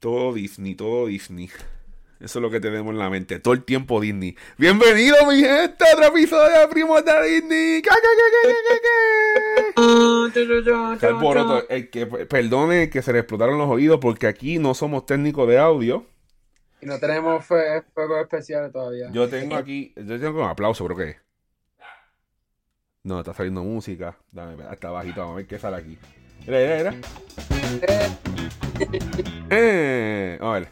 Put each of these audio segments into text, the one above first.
Todo Disney, todo Disney. Eso es lo que tenemos en la mente. Todo el tiempo Disney. Bienvenido, mi gente, a otro episodio de Primos de Disney. ¿Qué, El que perdone que se le explotaron los oídos porque aquí no somos técnicos de audio. Y no tenemos fuegos especiales todavía. Yo tengo aquí, yo tengo un aplauso, creo que. No, está saliendo música. Dame, está bajito, vamos a ver qué sale aquí. Mira, mira, mira. Eh, a ver.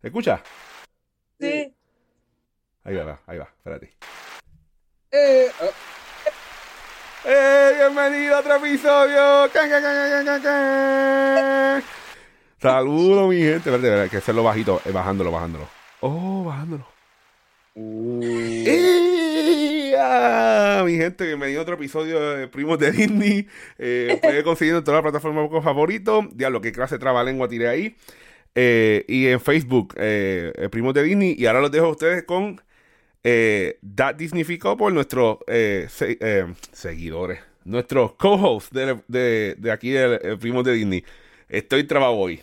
¿Se escucha? Sí. Ahí va, ahí va, espérate. Eh, oh. ¡Eh! ¡Bienvenido a otro episodio! Saludos, mi gente. Espérate, espérate, que hacerlo bajito, eh, bajándolo, bajándolo. Oh, bajándolo. Uh. ¡Eh! Mi gente, bienvenido a otro episodio de Primos de Disney. Eh, puede conseguir en todas las plataformas favoritos. Diablo, qué clase de trabalengua tiré ahí. Eh, y en Facebook, eh, Primos de Disney. Y ahora los dejo a ustedes con eh, That Disneyficó por nuestros eh, seguidores, nuestros co-hosts de, de, aquí de Primos de Disney. Estoy trabajo hoy.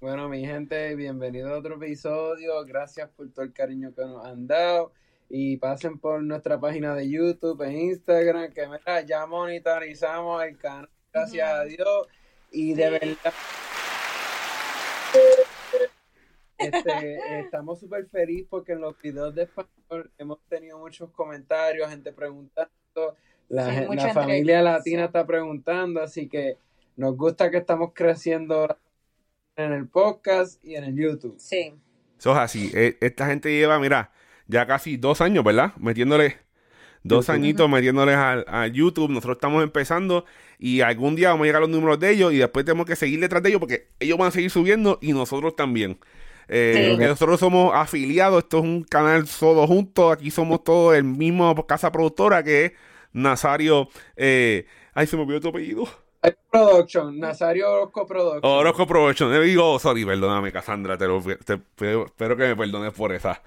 Bueno, mi gente, bienvenido a otro episodio. Gracias por todo el cariño que nos han dado. Y pasen por nuestra página de YouTube, en Instagram, que mira, ya monitorizamos el canal, gracias a Dios. Y de verdad, este, estamos súper felices porque en los videos de español hemos tenido muchos comentarios, gente preguntando, la, la familia latina está preguntando, así que nos gusta que estamos creciendo en el podcast y en el YouTube. Sí. Eso es así. E, esta gente lleva, mira, ya casi dos años, ¿verdad? Metiéndole dos añitos metiéndoles a, YouTube. Nosotros estamos empezando y algún día vamos a llegar a los números de ellos y después tenemos que seguir detrás de ellos porque ellos van a seguir subiendo y nosotros también. Eh, nosotros somos afiliados, esto es un canal solo juntos, aquí somos todos el mismo casa productora que es Nazario. Eh, ay, se me olvidó tu apellido. Production, Nazario Orozco Production. Orozco Production. Le digo, sorry, perdóname, Cassandra, te, lo, espero que me perdones por esa.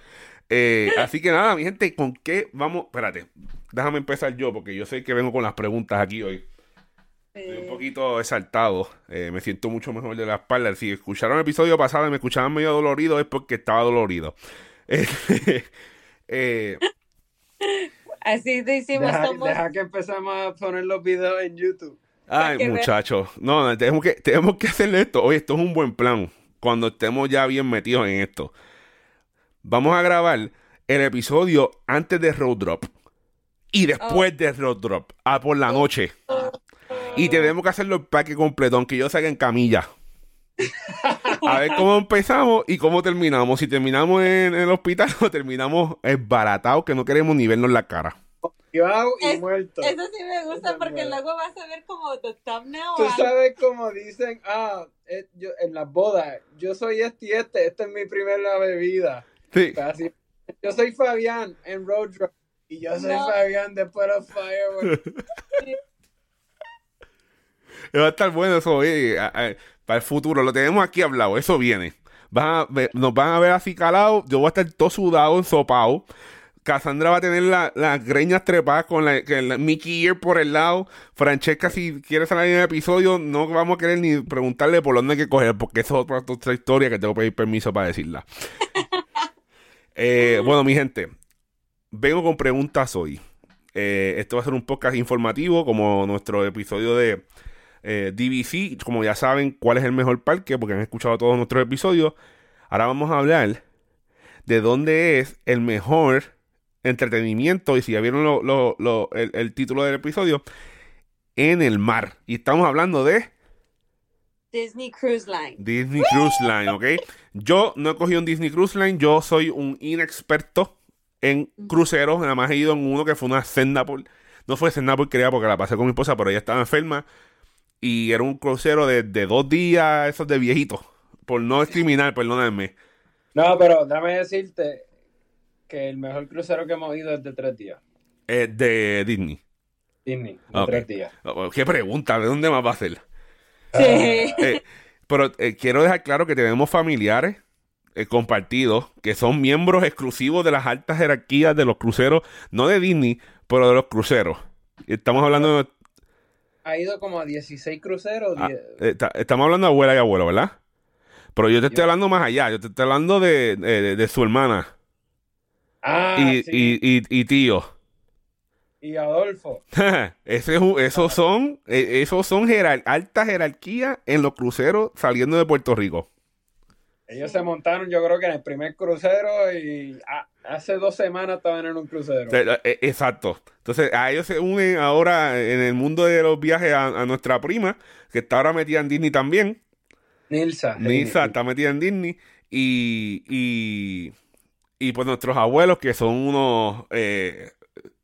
Eh, así que nada, mi gente, ¿con qué vamos? Espérate, déjame empezar yo, porque yo sé que vengo con las preguntas aquí hoy. Estoy un poquito exaltado, eh, me siento mucho mejor de la espalda. Si escucharon el episodio pasado y me escuchaban medio dolorido, es porque estaba dolorido. Eh, Así decimos. Deja, que empezamos a poner los videos en YouTube. Ay, muchachos. No, tenemos que, tenemos que hacerle esto. Oye, esto es un buen plan. Cuando estemos ya bien metidos en esto. Vamos a grabar el episodio antes de Road Drop. Y después oh. de Road Drop. A por la noche. Y tenemos que hacerlo el paque completo, aunque yo salga en camilla. A ver cómo empezamos y cómo terminamos. Si terminamos en, el hospital o terminamos esbaratados que no queremos ni vernos la cara y muerto. Eso sí me gusta porque luego vas a ver como the thumbnail. Tú sabes como dicen, ah, eh, yo, en las bodas, yo soy este y este, esta es mi primera bebida. Sí. yo soy Fabián en Road Trip y yo soy Fabián después de Fireworks. Va a estar bueno eso para el futuro. Lo tenemos aquí hablado, eso viene. nos van a ver así calados. Yo voy a estar todo sudado, ensopado. Cassandra va a tener las greñas trepadas con la, Mickey Ear por el lado. Francesca, si quiere salir en el episodio, no vamos a querer ni preguntarle por dónde hay que coger, porque esa es otra, historia que tengo que pedir permiso para decirla. Eh, bueno, mi gente, vengo con preguntas hoy. Eh, esto va a ser un podcast informativo, como nuestro episodio de eh, DVC. Como ya saben, cuál es el mejor parque, porque han escuchado todos nuestros episodios. Ahora vamos a hablar de dónde es el mejor entretenimiento, y si ya vieron el, título del episodio, en el mar. Y estamos hablando de... Disney Cruise Line. Disney Cruise Line, ¿ok? Yo no he cogido un Disney Cruise Line, yo soy un inexperto en cruceros, nada más he ido en uno que fue una por No fue por quería porque la pasé con mi esposa, pero ella estaba enferma. Y era un crucero de, dos días, esos de viejitos. Por no discriminar, perdónenme. No, pero déjame decirte, que el mejor crucero que hemos ido es de tres días. Eh, de Disney. Disney, de tres días. Oh, ¿Qué pregunta? ¿De dónde más va a ser? Sí. Eh, pero eh, quiero dejar claro que tenemos familiares compartidos que son miembros exclusivos de las altas jerarquías de los cruceros, no de Disney, pero de los cruceros. Estamos hablando de... ha ido como a 16 cruceros. Ah, 10 eh, ta- estamos hablando de abuela y abuelo, ¿verdad? Pero yo te estoy hablando más allá. Yo te estoy hablando de, de- de su hermana Ah, y, sí. y, y, y tío. Y Adolfo. Ese un- esos son, esos son jerar- alta jerarquía en los cruceros saliendo de Puerto Rico. Ellos se montaron, yo creo que en el primer crucero y hace dos semanas estaban en un crucero. Eh, Exacto. Entonces, a ellos se unen ahora en el mundo de los viajes a, a nuestra prima, que está ahora metida en Disney también. Nilsa. Nisa está metida en Disney. Y, y, y pues nuestros abuelos, que son unos. eh,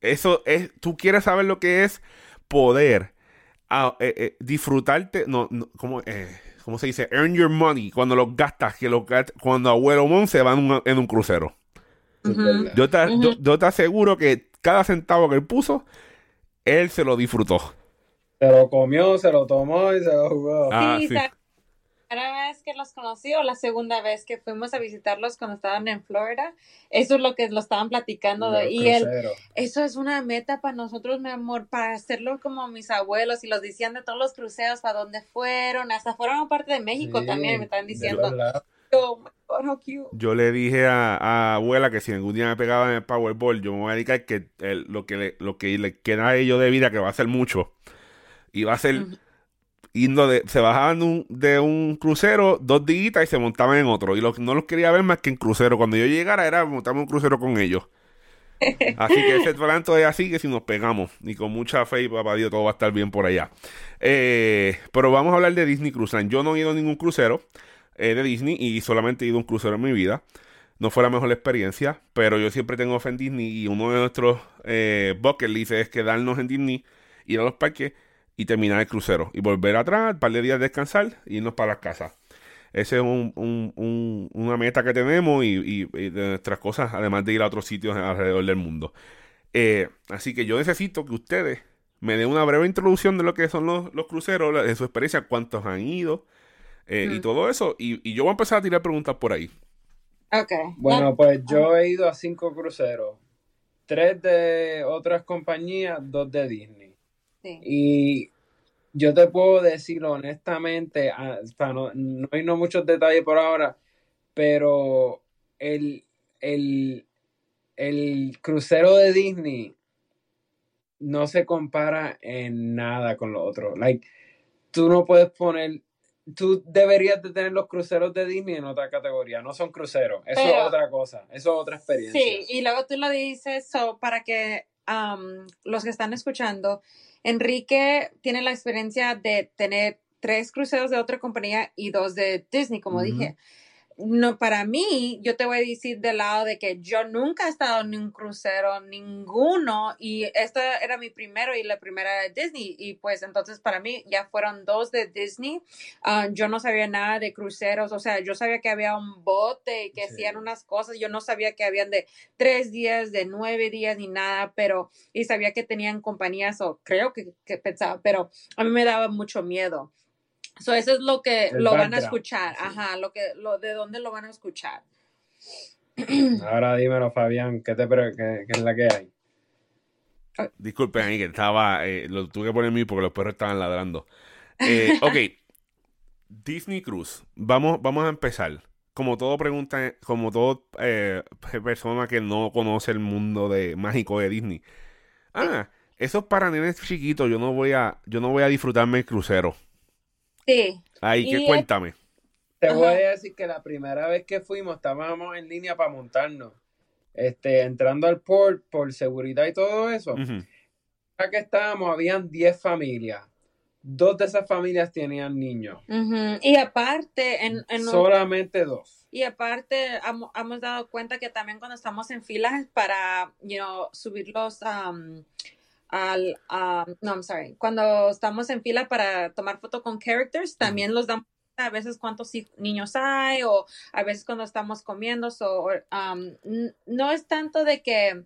eso es. Tú quieres saber lo que es poder ah, eh, eh, disfrutarte. No, no ¿cómo, eh, ¿Cómo se dice? Earn your money. Cuando los gastas. Que los gast- cuando abuelo Mon se va en un, en un crucero. Yo te, yo, yo te aseguro que cada centavo que él puso, él se lo disfrutó. Se lo comió, se lo tomó y se lo jugó. Ah, sí, sí. Primera vez que los conocí o la segunda vez que fuimos a visitarlos cuando estaban en Florida, eso es lo que lo estaban platicando. de- y él, eso es una meta para nosotros, mi amor, para hacerlo como mis abuelos y los decían de todos los cruceros, para dónde fueron, hasta fueron a parte de México Sí, también, me están diciendo. Oh God. Yo le dije a, a abuela que si algún día me pegaba en el Powerball, yo me voy a dedicar que el- lo, que le, lo que le queda a ellos de vida, que va a ser mucho, y va a ser Ujú. Yendo de, se bajaban de un, de un crucero dos días y se montaban en otro. Y lo- no los quería ver más que en crucero. Cuando yo llegara era montarme un crucero con ellos. Así que ese talento es así que si nos pegamos. Y con mucha fe y papá Dios todo va a estar bien por allá. Eh, pero vamos a hablar de Disney Cruise Line. Yo no he ido a ningún crucero eh, de Disney y solamente he ido a un crucero en mi vida. No fue la mejor experiencia, pero yo siempre tengo fe en Disney y uno de nuestros eh, bucket list es quedarnos en Disney, ir a los parques y terminar el crucero. Y volver atrás, un par de días descansar y irnos para las casas. Esa es un- un- un- una meta que tenemos y, y- y de nuestras cosas, además de ir a otros sitios alrededor del mundo. Eh, así que yo necesito que ustedes me den una breve introducción de lo que son los, los cruceros, de su experiencia, cuántos han ido eh, y Mm. todo eso. Y, y yo voy a empezar a tirar preguntas por ahí. Ok. Bueno, pues yo he ido a cinco cruceros. Tres de otras compañías, dos de Disney. Sí. Y yo te puedo decir honestamente, ah, para no, no hay no muchos detalles por ahora, pero el, el, el crucero de Disney no se compara en nada con lo otro. Like, tú no puedes poner, tú deberías de tener los cruceros de Disney en otra categoría, no son cruceros, eso Pero- es otra cosa, eso es otra experiencia. Sí, y luego tú lo dices, so, para que los que están escuchando, Enrique tiene la experiencia de tener tres cruceros de otra compañía y dos de Disney, como dije. No, para mí, yo te voy a decir del lado de que yo nunca he estado en un crucero, ninguno, y este era mi primero y la primera de Disney, y pues entonces para mí ya fueron dos de Disney. Ah, yo no sabía nada de cruceros, o sea, yo sabía que había un bote y que Sí. hacían unas cosas, yo no sabía que habían de tres días, de nueve días ni nada, pero y sabía que tenían compañías o creo que, que pensaba, pero a mí me daba mucho miedo. So, eso es lo que El lo van a escuchar, sí. ajá, lo que, lo de dónde lo van a escuchar. Ahora dímelo, Fabián, ¿qué, te, qué, qué es la que hay? Disculpen ahí que estaba, eh, lo tuve que poner mí porque los perros estaban ladrando. Eh, ok, Disney Cruise. Vamos, vamos a empezar. Como todo pregunta, como todo eh, persona que no conoce el mundo de mágico de Disney. Ah, eso es para nenes chiquitos. Yo no voy a, yo no voy a disfrutarme el crucero. Sí, Ahí, que cuéntame. Te Ajá. voy a decir que la primera vez que fuimos estábamos en línea para montarnos. Este, entrando al port por seguridad y todo eso. Ya que estábamos, habían 10 familias. Dos de esas familias tenían niños. y aparte, en, en un- Solamente dos. Y aparte, hemos dado cuenta que también cuando estamos en filas para, you know, subirlos um, al, um, no, I'm sorry, cuando estamos en fila para tomar foto con characters, también los damos a veces cuántos niños hay o a veces cuando estamos comiendo, so, um, no es tanto de que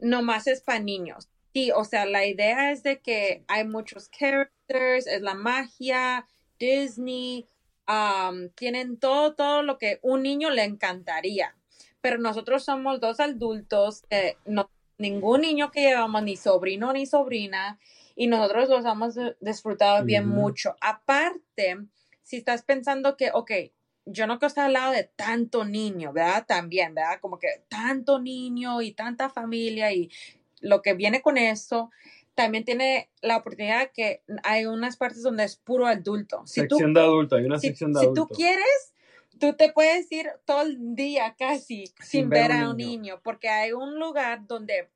nomás es para niños. Sí, o sea, la idea es de que hay muchos characters, es la magia, Disney, um, tienen todo, todo lo que un niño le encantaría. Pero nosotros somos dos adultos, eh, no, ningún niño que llevamos, ni sobrino ni sobrina, y nosotros los hemos disfrutado bien mucho. Aparte, si estás pensando que, ok, yo no quiero estar al lado de tanto niño, ¿verdad? También, ¿verdad? Como que tanto niño y tanta familia y lo que viene con eso, también tiene la oportunidad que hay unas partes donde es puro adulto. Si tú sección de adultos, hay una si, sección de si adultos. tú quieres, tú te puedes ir todo el día casi sin, ver, a un niño. porque hay un lugar donde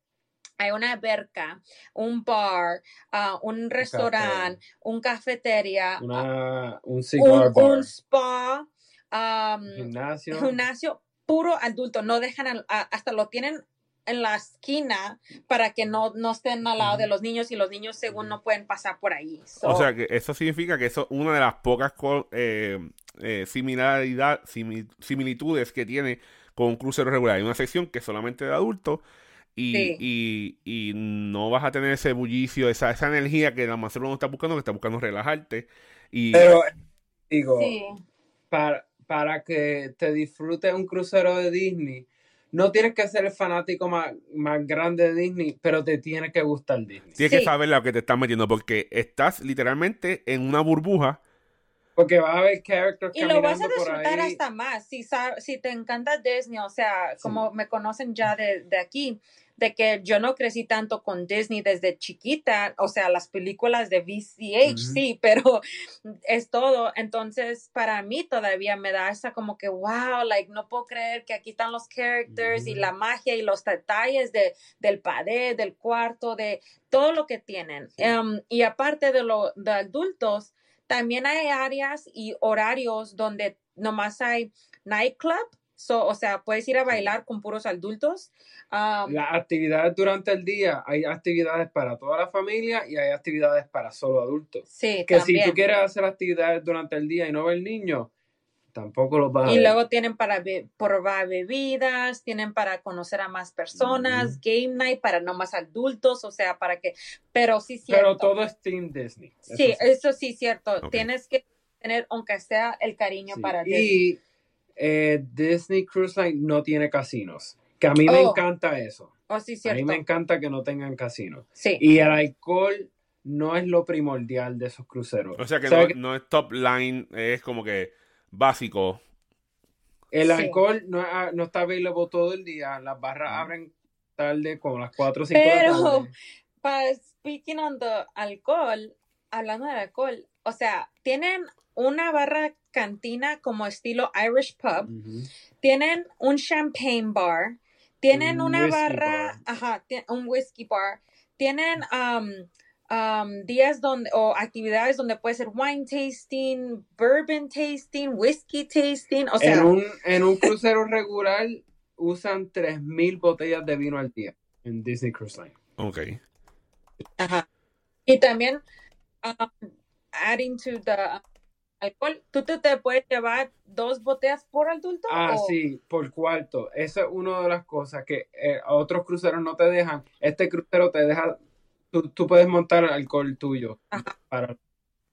hay una alberca, un bar, ah, un restaurante, un cafetería, ah, Una, un cigar un, bar, un spa, um, gimnasio. gimnasio, puro adulto. No dejan, a- hasta lo tienen en la esquina para que no, no estén al lado de los niños y los niños según no pueden pasar por ahí. O So, sea que eso significa que eso es una de las pocas co- eh, eh, similaridad, simi- similitudes que tiene con un crucero regular. Hay una sección que es solamente de adultos y, Sí. y, y no vas a tener ese bullicio, esa, esa energía que la más uno está buscando, que está buscando relajarte. Y Pero, digo, sí. para, para que te disfrutes un crucero de Disney, no tienes que ser el fanático más, más grande de Disney, pero te tiene que gustar Disney. tienes que saber lo que te estás metiendo, porque estás literalmente en una burbuja. Porque vas a ver characters Y lo vas a disfrutar hasta más. Si, si te encanta Disney, o sea, Sí. como me conocen ya de, de aquí, de que yo no crecí tanto con Disney desde chiquita, o sea, las películas de VCH, Ujú. sí, pero es todo. Entonces, para mí todavía me da esa como que, wow, like, no puedo creer que aquí están los characters y la magia y los detalles de, del pared, del cuarto, de todo lo que tienen. Sí. Em, y aparte de lo de adultos, también hay áreas y horarios donde nomás hay nightclub, so, o sea, puedes ir a bailar con puros adultos. Um, Las actividades durante el día, hay actividades para toda la familia y hay actividades para solo adultos. sí, Que también. si tú quieres hacer actividades durante el día y no ver niños, tampoco los vas a Y ver. luego tienen para be- probar bebidas, tienen para conocer a más personas, game night para no más adultos, o sea, para que, pero sí Pero cierto. todo es Team Disney. eso sí, eso sí cierto. Ok. Tienes que tener, aunque sea el cariño Sí. para Disney. Y eh, Disney Cruise Line no tiene casinos. Que a mí me Oh. encanta eso. Oh, sí, A mí cierto. me encanta que no tengan casinos. Sí. Y el alcohol no es lo primordial de esos cruceros. O sea que, ¿Sabes no, no es top line, es como que básico. El Sí. alcohol no, es- no está available todo el día. Las barras abren tarde, como las 4 o 5 de la Pero- tarde. Para speaking on the alcohol, hablando del alcohol, o sea, tienen una barra cantina como estilo Irish pub, Ujú. tienen un champagne bar, tienen Un una whiskey barra, bar. ajá, un whiskey bar, tienen um, um, días donde, o actividades donde puede ser wine tasting, bourbon tasting, whiskey tasting, o sea, en, un, en un crucero regular usan 3.000 botellas de vino al día en Disney Cruise Line. Ok. Ajá. Y también, um, adding to the alcohol, ¿tú te, te puedes llevar dos botellas por adulto? Ah, o- sí, por cuarto. Eso es una de las cosas que eh, a otros cruceros no te dejan. Este crucero te deja, tú, tú puedes montar alcohol tuyo. Ajá. Para,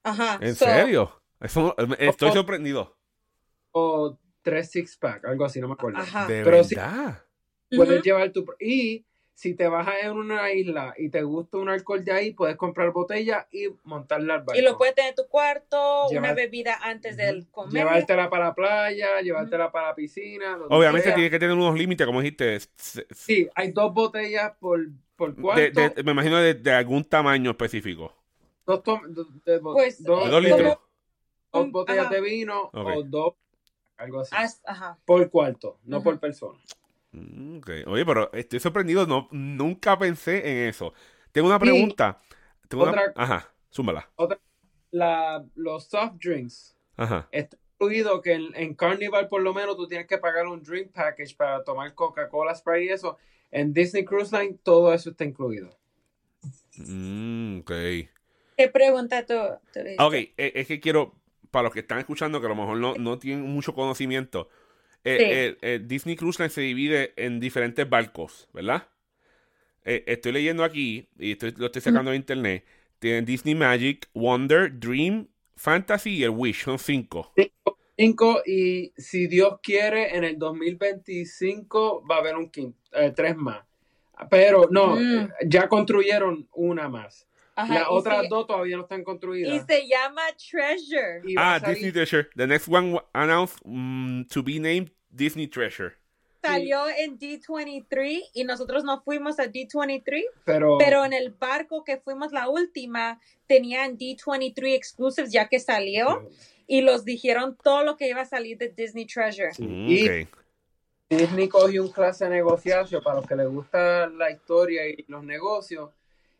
Ajá. ¿En so- serio? Eso, estoy Oh. sorprendido. o tres six pack, algo así, no me acuerdo. Ajá. De Pero sí-. Puedes llevar tu... Y si te bajas en una isla y te gusta un alcohol de ahí, puedes comprar botella y montarla al barco. Y lo puedes tener en tu cuarto, una bebida antes del comer. Llevártela para la playa, llevártela para la piscina. Obviamente sea. tiene que tener unos límites, como dijiste. Sí, hay dos botellas por, por cuarto. de- me imagino de, de algún tamaño específico. dos, Pues, dos, eh, Dos como- litros. dos botellas ajá. de vino o dos, algo así. Ajá. Por cuarto, no por persona. Mm. Oye, pero estoy sorprendido. No, nunca pensé en eso. Tengo una pregunta. Tengo una- otra- Ajá, súmala. La, los soft drinks, Ajá. está incluido que en, en Carnival por lo menos tú tienes que pagar un drink package para tomar Coca-Cola, Sprite y eso. En Disney Cruise Line todo eso está incluido. Mm, ok. ¿Qué pregunta tú? tú Ok, eh, es que quiero, para los que están escuchando, que a lo mejor no, no tienen mucho conocimiento, eh, Sí. eh, eh, Disney Cruise Line se divide en diferentes barcos, ¿verdad? Eh, estoy leyendo aquí, y estoy- lo estoy sacando de internet, tienen Disney Magic, Wonder, Dream, Fantasy y el Wish, son cinco. Cinco, y si Dios quiere, en el 2025 va a haber un quinto, eh, tres más. Pero no, Mm. ya construyeron una más. Ajá, Las y otras se- dos todavía no están Y construidas. se llama Treasure. Y Ah, Disney Treasure. The next one announced mm, to be named Disney Treasure. Salió en D23 y nosotros no fuimos a D23, pero, pero en el barco que fuimos la última tenían D23 exclusives ya que salió y los dijeron todo lo que iba a salir de Disney Treasure. Sí. Y. Disney cogió un clase de negociación para los que les gusta la historia y los negocios.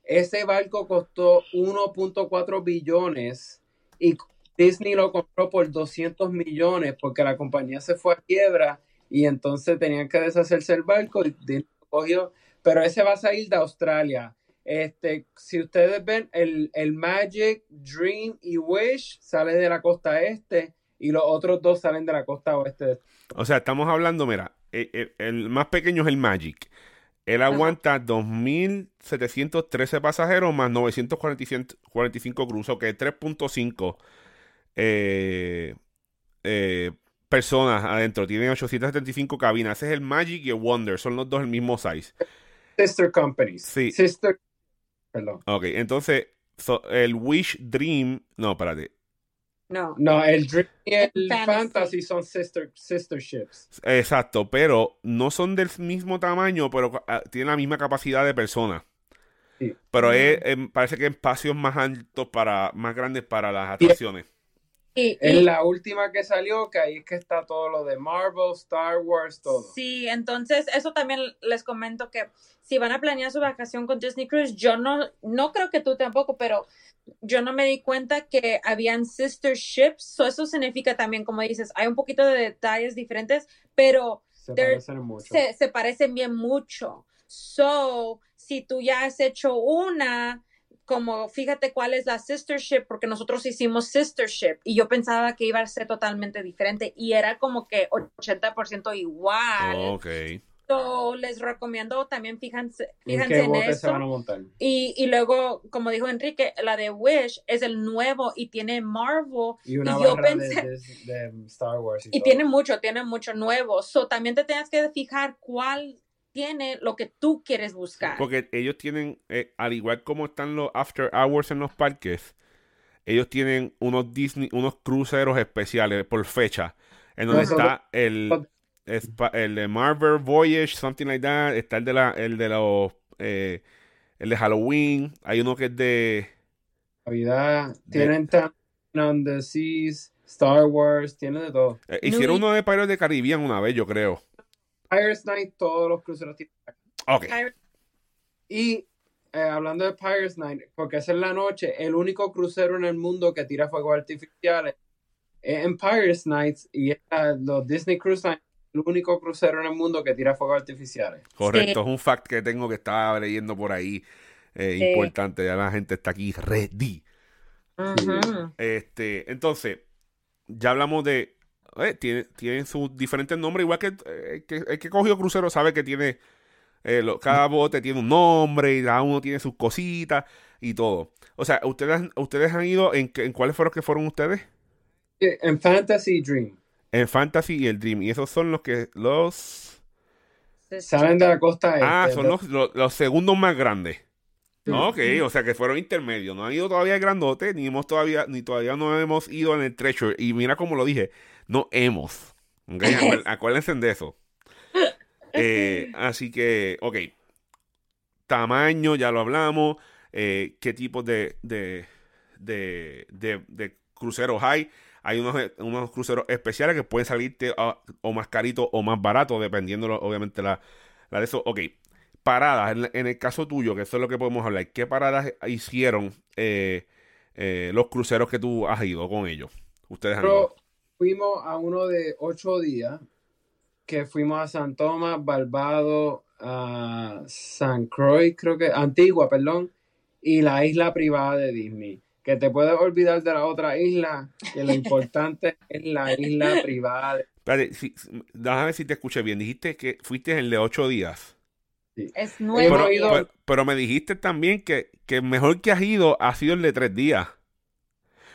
Ese barco costó 1.4 billones y Disney lo compró por 200 millones porque la compañía se fue a quiebra y entonces tenían que deshacerse el barco y Disney lo cogió. Pero ese va a salir de Australia. Este, si ustedes ven, el, el Magic, Dream y Wish sale de la costa este y los otros dos salen de la costa oeste. O sea, estamos hablando, mira, el, el- el más pequeño es el Magic. Él aguanta 2.713 pasajeros más 945 cruzos, que es 3.5 eh, eh, personas adentro. Tiene 875 cabinas. Ese es el Magic y el Wonder. Son los dos el mismo size. Sister companies. Sí. Sister. Perdón. Ok, entonces so- el Wish Dream. No, espérate. No. No, el Dream y el El Fantasy, Fantasy. son sister, sister ships. Exacto, pero no son del mismo tamaño, pero ah, tienen la misma capacidad de personas. Sí. Pero Ujú. es, em, parece que espacios más altos para, más grandes para las atracciones. Y, Es y- la última que salió, que ahí es que está todo lo de Marvel, Star Wars, todo. Sí, entonces eso también les comento que si van a planear su vacación con Disney Cruise, yo no, no creo que tú tampoco, pero yo no me di cuenta que habían sister ships, so eso significa también, como dices, hay un poquito de detalles diferentes, pero Se parecen mucho. se, se parecen bien mucho. So, si tú ya has hecho una, como fíjate cuál es la sister ship, porque nosotros hicimos sister ship y yo pensaba que iba a ser totalmente diferente y era como que 80% igual. Ok. So, les recomiendo también fíjense, ¿En fíjense en a eso. Y, y luego, como dijo Enrique, la de Wish es el nuevo y tiene Marvel. Y una Y yo barra pensé- de, de- de Star Wars. Y, Y todo. tiene mucho, tiene mucho nuevo. So, también te tienes que fijar cuál tiene lo que tú quieres buscar. Porque ellos tienen, eh, al igual como están los after hours en los parques, ellos tienen unos Disney, unos cruceros especiales por fecha. En donde está el, el de Marvel Voyage, something like that. Está el de la, el de los eh, el de Halloween. Hay uno que es de Navidad. De- Tienen también On the Seas, Star Wars, tienen de todo. eh, hicieron uno de Pirates de Caribbean una vez, yo creo. Pirates Night, todos los cruceros tienen. Ok. Y eh, hablando de Pirates Night, porque esa es la noche, el único crucero en el mundo que tira fuegos artificiales es en Pirates Nights y es la- los Disney Cruise Line, el único crucero en el mundo que tira fuegos artificiales. Correcto, Sí. es un fact que tengo que estaba leyendo por ahí. eh, Sí. Importante, ya la gente está aquí ready. Ujú. Este, entonces, ya hablamos de. Eh, tiene- tienen sus diferentes nombres, igual que eh, que- el que cogió crucero sabe que tiene. eh, lo- cada bote tiene un nombre y cada uno tiene sus cositas y todo. O sea, ustedes, ustedes han ido en, en cuáles fueron que fueron ustedes? Eh, En Fantasy Dream, En Fantasy y el Dream. Y esos son los que los. salen de la costa este. Ah, son los, los, los segundos más grandes. Ok, o sea que fueron intermedios. No han ido todavía al grandote, ni hemos todavía, ni todavía no hemos ido en el Treasure. Y mira como lo dije, no hemos. Ok, Acuér- acuérdense de eso. Eh, así que, ok. Tamaño, ya lo hablamos. Eh, ¿Qué tipos de, de, de, de- cruceros hay? Hay unos, unos cruceros especiales que pueden salirte ah, o más caritos o más baratos, dependiendo, obviamente, la, la de eso. Ok, paradas. En, en el caso tuyo, que eso es lo que podemos hablar, ¿qué paradas hicieron eh, eh, los cruceros que tú has ido con ellos? Ustedes han ido. Fuimos a uno de ocho días, que fuimos a San Tomás, Barbados, a San Croix, creo que, Antigua, perdón, y la isla privada de Disney. Que te puedes olvidar de la otra isla, que lo importante es la isla privada. de- Espérate, si, déjame ver si te escuché bien. Dijiste que fuiste el de ocho días. Es nuevo. Pero, pero- pero me dijiste también que, que mejor que has ido ha sido el de tres días.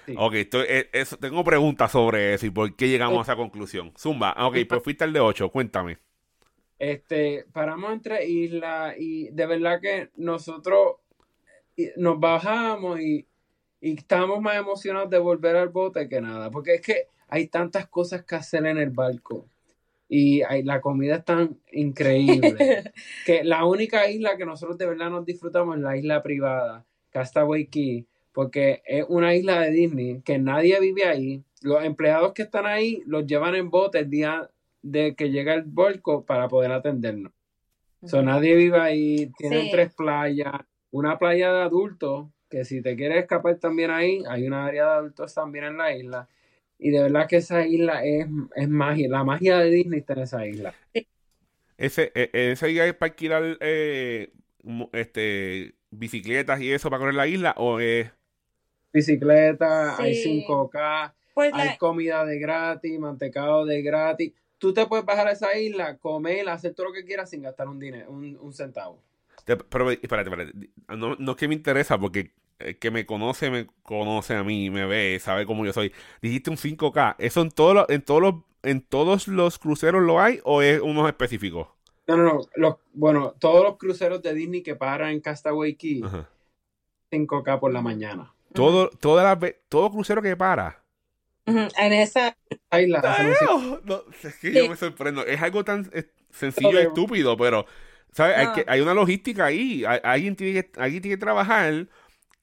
Sí. Ok, estoy- eh, tengo preguntas sobre eso y por qué llegamos a esa conclusión. Zumba, ok, pues fuiste el de ocho, cuéntame. Este, paramos entre islas y de verdad que nosotros nos bajamos y, y estábamos más emocionados de volver al bote que nada, porque es que hay tantas cosas que hacer en el barco y hay, la comida es tan increíble que la única isla que nosotros de verdad nos disfrutamos es la isla privada, Castaway Key, porque es una isla de Disney que nadie vive ahí. Los empleados que están ahí los llevan en bote el día de que llega el barco para poder atendernos. So, nadie vive ahí, tienen Sí. tres playas, una playa de adultos, que si te quieres escapar también ahí, hay una área de adultos también en la isla. Y de verdad que esa isla es, es magia, la magia de Disney está en esa isla. Ese, e- ese día es para alquilar eh, este, bicicletas y eso para correr la isla o es... Bicicleta, hay Sí. 5K, Pues hay la, comida de gratis, mantecado de gratis. Tú te puedes bajar a esa isla, comer, hacer todo lo que quieras sin gastar un dinero, un, un centavo. Pero espérate, espérate. No, no es que me interesa porque el que me conoce, me conoce a mí, me ve, sabe cómo yo soy. Dijiste un 5K. ¿Eso en todos los, en todos los, en todos los cruceros lo hay o es unos específicos? No, no, no. Los, bueno, todos los cruceros de Disney que paran en Castaway Key, Ajá. 5K por la mañana. Todo, todas las ve- todo crucero que para. En esa. No, es que yo me sorprendo. Es algo tan sencillo y estúpido, pero ¿sabes? Hay, que, hay una logística ahí. Hay- alguien, tiene que, alguien tiene que trabajar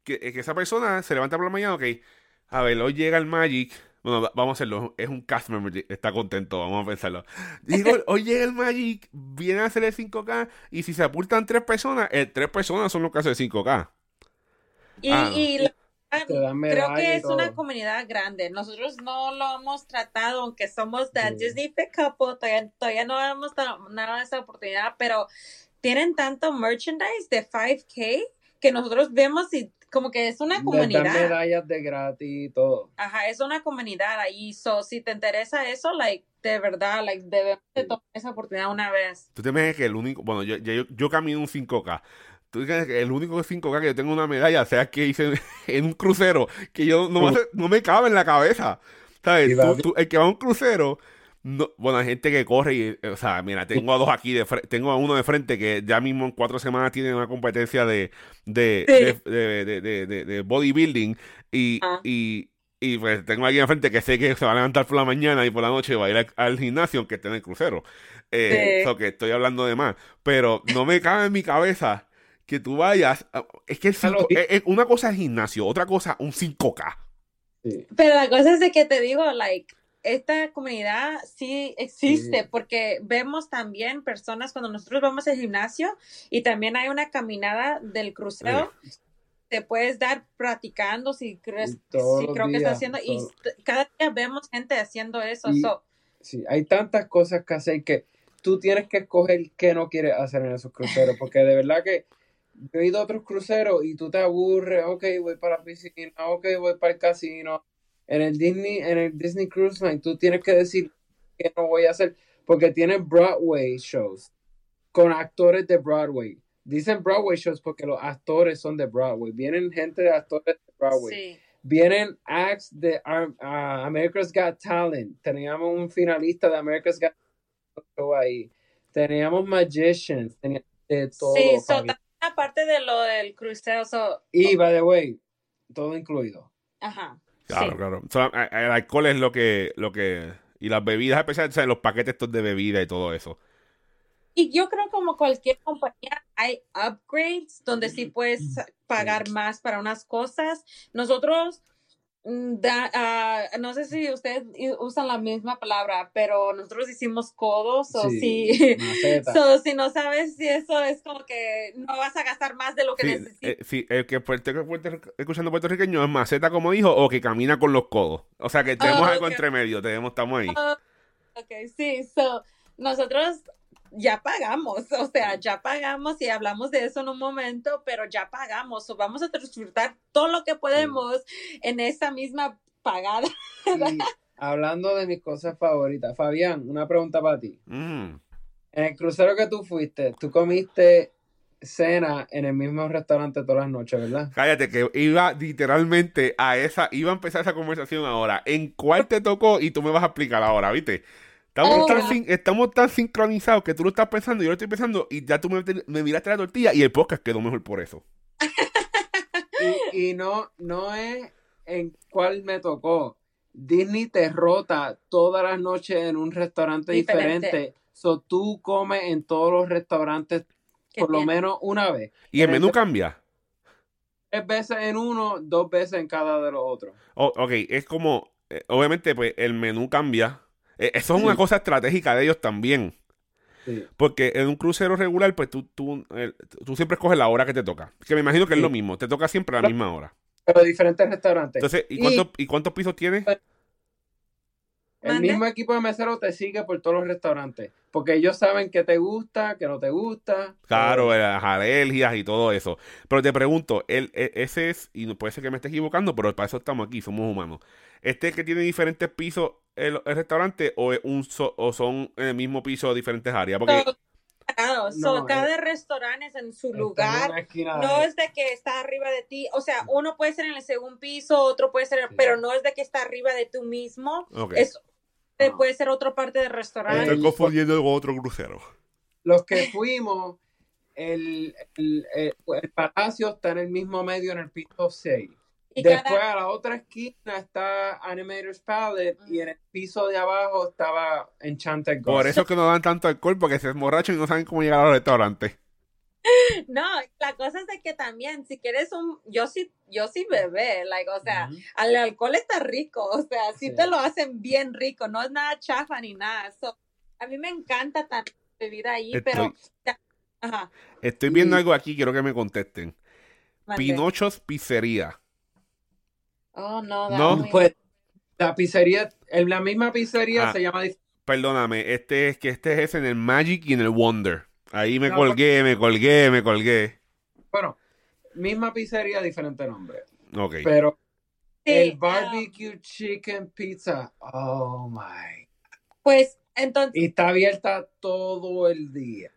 que, que esa persona se levanta por la mañana, ok, a ver, hoy llega el Magic. Bueno, va- vamos a hacerlo. Es un cast member, está contento, vamos a pensarlo. Digo, hoy llega el Magic, viene a hacer el 5K y si se apuntan tres personas, eh, tres personas son los que hacen el 5K. y, Ah. y la- Te dan creo que es una comunidad grande. Nosotros no lo hemos tratado, aunque somos de Sí. Disney Couple, todavía, todavía no hemos dado esa oportunidad, pero tienen tanto merchandise de 5K que nosotros vemos y como que es una Les dan comunidad. medallas de gratis y todo. Ajá, es una comunidad ahí. So, si te interesa eso, like, de verdad, like, debemos de tomar esa oportunidad una vez. Tú te imaginas que el único, bueno, yo, yo, yo camino un 5K. Tú dices que el único 5K que yo tengo una medalla, sea que hice en, un crucero, que yo no, me hace- no me cabe en la cabeza. ¿Sabes? Tú- tú- el que va a un crucero, no, bueno, hay gente que corre y, eh, o sea, mira, tengo a dos aquí, de fre- tengo a uno de frente que ya mismo en cuatro semanas tiene una competencia de, de, Sí. de, de, de, de- de bodybuilding y, Ah. y, y pues tengo a alguien enfrente que sé que se va a levantar por la mañana y por la noche va a ir al, al gimnasio aunque esté en el crucero. Eh, Sí. so que estoy hablando de más. Pero no me cabe en mi cabeza que tú vayas. a- es que el cinco- es- es una cosa es gimnasio, otra cosa un 5K. Sí. Pero la cosa es de que te digo, like, esta comunidad sí existe Sí. porque vemos también personas cuando nosotros vamos al gimnasio y también hay una caminada del crucero. Te puedes dar practicando si crees, Y si creo que está días, haciendo y todo. t- cada día vemos gente haciendo eso. Y- so, Sí, hay tantas cosas que hacer que tú tienes que escoger qué no quieres hacer en esos cruceros, porque de verdad que yo he ido a otros cruceros y tú te aburres, ok, voy para la piscina, ok, voy para el casino. En el Disney, en el Disney Cruise Line, tú tienes que decir qué no voy a hacer, porque tienen Broadway shows con actores de Broadway. Dicen Broadway shows porque los actores son de Broadway. Vienen gente de actores de Broadway. sí. Vienen acts de ah, America's Got Talent. Teníamos un finalista de America's Got Talent ahí. Teníamos magicians. Teníamos de todo. Sí, so, aparte de lo del crucero, so, y, by the way, todo incluido. ajá. Claro, sí. claro. So, el alcohol es lo que, lo que. Y las bebidas, especialmente o sea, los paquetes estos de bebida y todo eso. Y yo creo como cualquier compañía hay upgrades donde sí puedes pagar más para unas cosas. Nosotros, mm, da- ah, no sé si ustedes usan la misma palabra, pero nosotros hicimos codos o si, maceta. so, si no sabes si eso es como que no vas a gastar más de lo que Sí, necesitas. eh, sí, el que puerto- escuchando puertorriqueño es maceta, como dijo, o que camina con los codos. O sea que tenemos Ah, algo ok. entre medio, tenemos, estamos ahí. Ah, ok, sí, so, nosotros ya pagamos, o sea, ya pagamos y hablamos de eso en un momento, pero ya pagamos, so, vamos a disfrutar todo lo que podemos en esa misma pagada. Y hablando de mis cosas favoritas, Fabián, una pregunta para ti. Mm. En el crucero que tú fuiste, tú comiste cena en el mismo restaurante todas las noches, ¿verdad? Cállate, que iba literalmente a esa, iba a empezar esa conversación ahora. ¿En cuál te tocó? Y tú me vas a explicar ahora, ¿viste? Estamos, Oh. tan, sin- estamos tan sincronizados que tú lo estás pensando yo lo estoy pensando y ya tú me, me miraste la tortilla y el podcast quedó mejor por eso. y no, no es en cuál me tocó. Disney te rota todas las noches en un restaurante Diferente. diferente. So tú comes en todos los restaurantes ¿Qué por lo menos una vez. ¿Y el En menú cambia? Tres veces en uno, dos veces en cada de los otros. O- ok, es como, eh, obviamente, pues el menú cambia. Eh, eso es Sí. una cosa estratégica de ellos también. Sí. Porque en un crucero regular, pues tú, tú, eh, tú siempre escoges la hora que te toca. Que me imagino que es lo mismo. Te toca siempre a la misma hora. Pero diferentes restaurantes. Entonces, ¿y Y- cuántos, ¿y cuántos pisos tiene? El ¿Mande? mismo equipo de mesero te sigue por todos los restaurantes. Porque ellos saben que te gusta, que no te gusta. Claro, eh, las alergias y todo eso. Pero te pregunto, el, e- ese es, y no puede ser que me esté equivocando, pero para eso estamos aquí, somos humanos. ¿Este es que tiene diferentes pisos el, el restaurante o, es un so- o son en el mismo piso diferentes áreas? Porque, So, claro, so, No, cada eh, restaurante es en su en lugar. No de- es de que está arriba de ti, o sea, uno puede ser en el segundo piso, otro puede ser, Sí. pero no es de que está arriba de tú mismo, es eh, puede ser otra parte del restaurante. Estoy confundiendo con otro crucero. Los que fuimos, el, el, el- el palacio está en el mismo medio en el piso 6. Y Después cada, a la otra esquina está Animator's Palette y en el piso de abajo estaba Enchanted Ghost. Por eso es que no dan tanto alcohol, porque se emborrachan y no saben cómo llegar a los restaurantes. no, la cosa es de que también, si quieres un, yo sí, yo sí bebé, like, o sea, el alcohol está rico, o sea, sí, Sí. te lo hacen bien rico, no es nada chafa ni nada. So, a mí me encanta la bebida ahí, pero, Estoy, ya, ajá, estoy viendo Y- algo aquí, quiero que me contesten. Pinochos Pizzería. Oh, no, that No. Pues la pizzería, en la misma pizzería Ah. se llama Perdóname, este es que este es ese en el Magic y en el Wonder. Ahí me No, colgué, me colgué, me colgué. bueno, misma pizzería, diferente nombre. Ok. Pero el barbecue chicken pizza, oh my. pues, entonces, Y está abierta todo el día.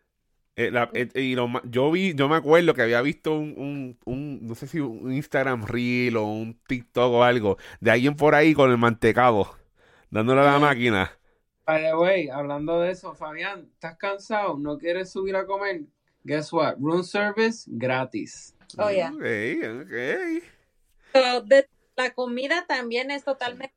Eh, la- eh, y lo yo vi, yo me acuerdo que había visto un, un, un- no sé si un Instagram Reel o un TikTok o algo, de alguien por ahí con el mantecado, dándole a la Ah. máquina. By the way, hablando de eso, Fabián, ¿estás cansado? ¿No quieres subir a comer? Guess what? Room service gratis. oh, yeah. Ok, ok. So, de- la comida también es totalmente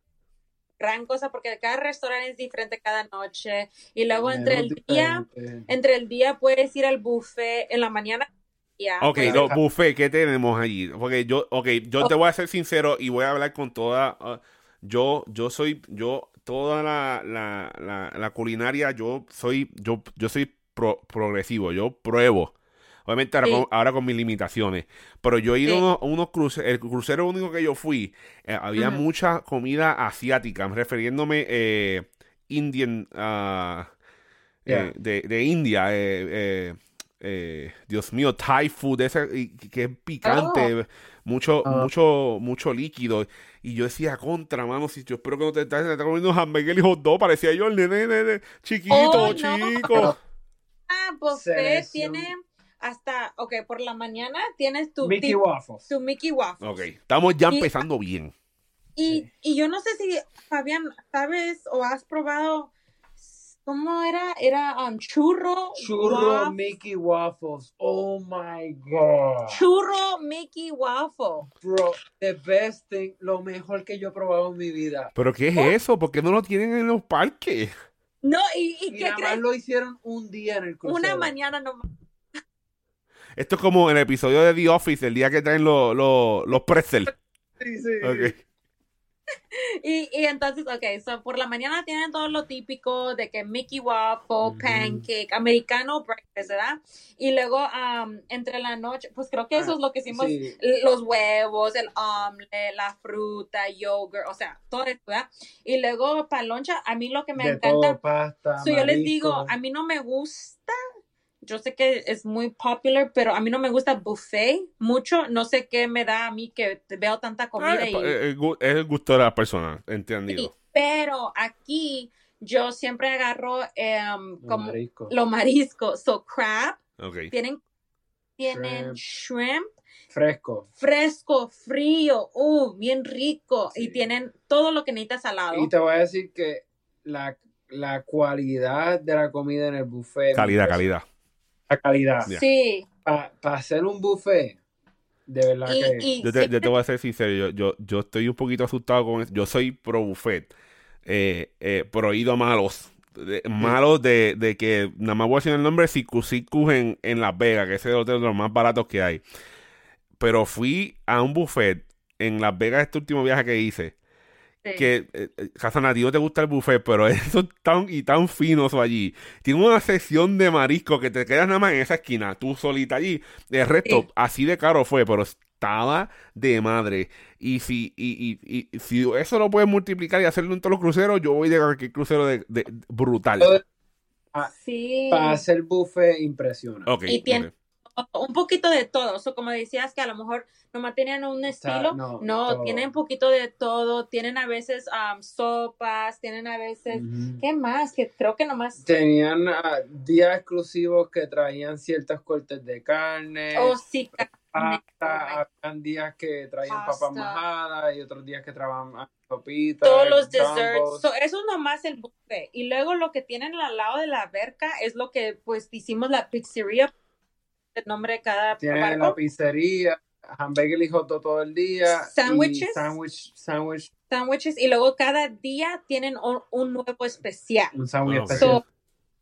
gran cosa porque cada restaurante es diferente cada noche y luego entre el día, entre el día puedes ir al buffet en la mañana. ya, Ok, pues, los buffet, ¿qué tenemos allí? Porque yo, ok, yo te voy a ser sincero y voy a hablar con toda, ah, yo, yo soy, yo, toda la, la, la, la culinaria, yo soy, yo, yo soy pro- progresivo, yo pruebo. Obviamente ahora, Sí. con, ahora con mis limitaciones. Pero yo he ido Sí. a unos, unos cruceros, el crucero único que yo fui, eh, había mucha comida asiática, refiriéndome eh, Indian, ah, eh, de, de India, eh, eh, eh, Dios mío, Thai food, ese, y que es picante, mucho, Ah. mucho, mucho líquido. Y yo decía, contra, mano, si yo espero que no te estés te estés comiendo hamburguer y hot dog, parecía yo el nene, nene, chiquito, Oh, no. chico. Ah, Selección. tiene hasta, ok, por la mañana tienes tu Mickey Waffles. tu Mickey Waffle. Ok, estamos ya Y- empezando bien. Y, y yo no sé si, Fabián, ¿sabes o has probado cómo era? Era um, churro. Churro waf- Mickey Waffles. Oh my God. Churro Mickey Waffle. Bro, the best thing, lo mejor que yo he probado en mi vida. ¿Pero qué es eso? ¿Por qué no lo tienen en los parques? No, ¿y, y Y qué nada más crees? lo hicieron un día en el crucero. Una mañana nomás. Esto es como el episodio de The Office, el día que traen los, los, los pretzels. Sí, sí. Y, y entonces, ok, so por la mañana tienen todo lo típico de que Mickey Waffle, pancake, americano breakfast, ¿verdad? Y luego um, entre la noche, pues creo que eso Ah, es lo que hicimos, sí. los huevos, el omelette, la fruta, yogurt, o sea, todo eso, ¿verdad? Y luego para loncha, a mí lo que me de encanta, todo, pasta, so yo les digo, a mí no me gusta, yo sé que es muy popular, pero a mí no me gusta buffet mucho, no sé qué me da a mí que veo tanta comida Ah, y... es el gusto de las personas, entendido. Sí, pero aquí yo siempre agarro Los como mariscos. los mariscos. So crab, Ok. tienen, tienen shrimp. Fresco. fresco, frío, uh, bien rico. Y tienen todo lo que necesitas salado. Y te voy a decir que la, la cualidad de la comida en el buffet. Calidad, calidad. La calidad. Sí, Para hacer un buffet, De verdad Y, que... y Yo te, yo siempre- te voy a ser sincero, yo, yo, yo estoy un poquito asustado con eso. Yo soy pro buffet, eh, eh, pro ido malos. De- malos de, de que nada más voy a decir el nombre Circus Circus en, en Las Vegas, que ese es otro de los más baratos que hay. Pero fui a un buffet en Las Vegas este último viaje que hice. Sí. Que, eh, eh, Hassan, a ti no te gusta el buffet, pero eso es tan y tan fino eso allí. Tiene una sección de marisco que te quedas nada más en esa esquina, tú solita allí. El resto, Sí. así de caro fue, pero estaba de madre. Y si, y, y- y si eso lo puedes multiplicar y hacerlo en todos los cruceros, yo voy de cualquier crucero de, de- brutal. Sí. Para hacer buffet impresiona. Ok, Y tiene-. Un poquito de todo. So, como decías que a lo mejor nomás tenían un estilo, no, no, tienen un poquito de todo, tienen a veces um, sopas, tienen a veces, Ujú. ¿qué más? Que creo que nomás, Tenían ah, días exclusivos que traían ciertos cortes de carne, oh sí, carne, pasta, habían días que traían papas majadas y otros días que traían ah, sopitas, todos los desserts, So, eso es nomás el buffet. Y luego lo que tienen al lado de la alberca es lo que pues hicimos la pizzería, el nombre de cada Tienen la pizzería, hamburger y hot dog todo el día. Sándwich, sándwich, sándwiches, y luego cada día tienen un, un nuevo especial. un sándwich ok. especial. So,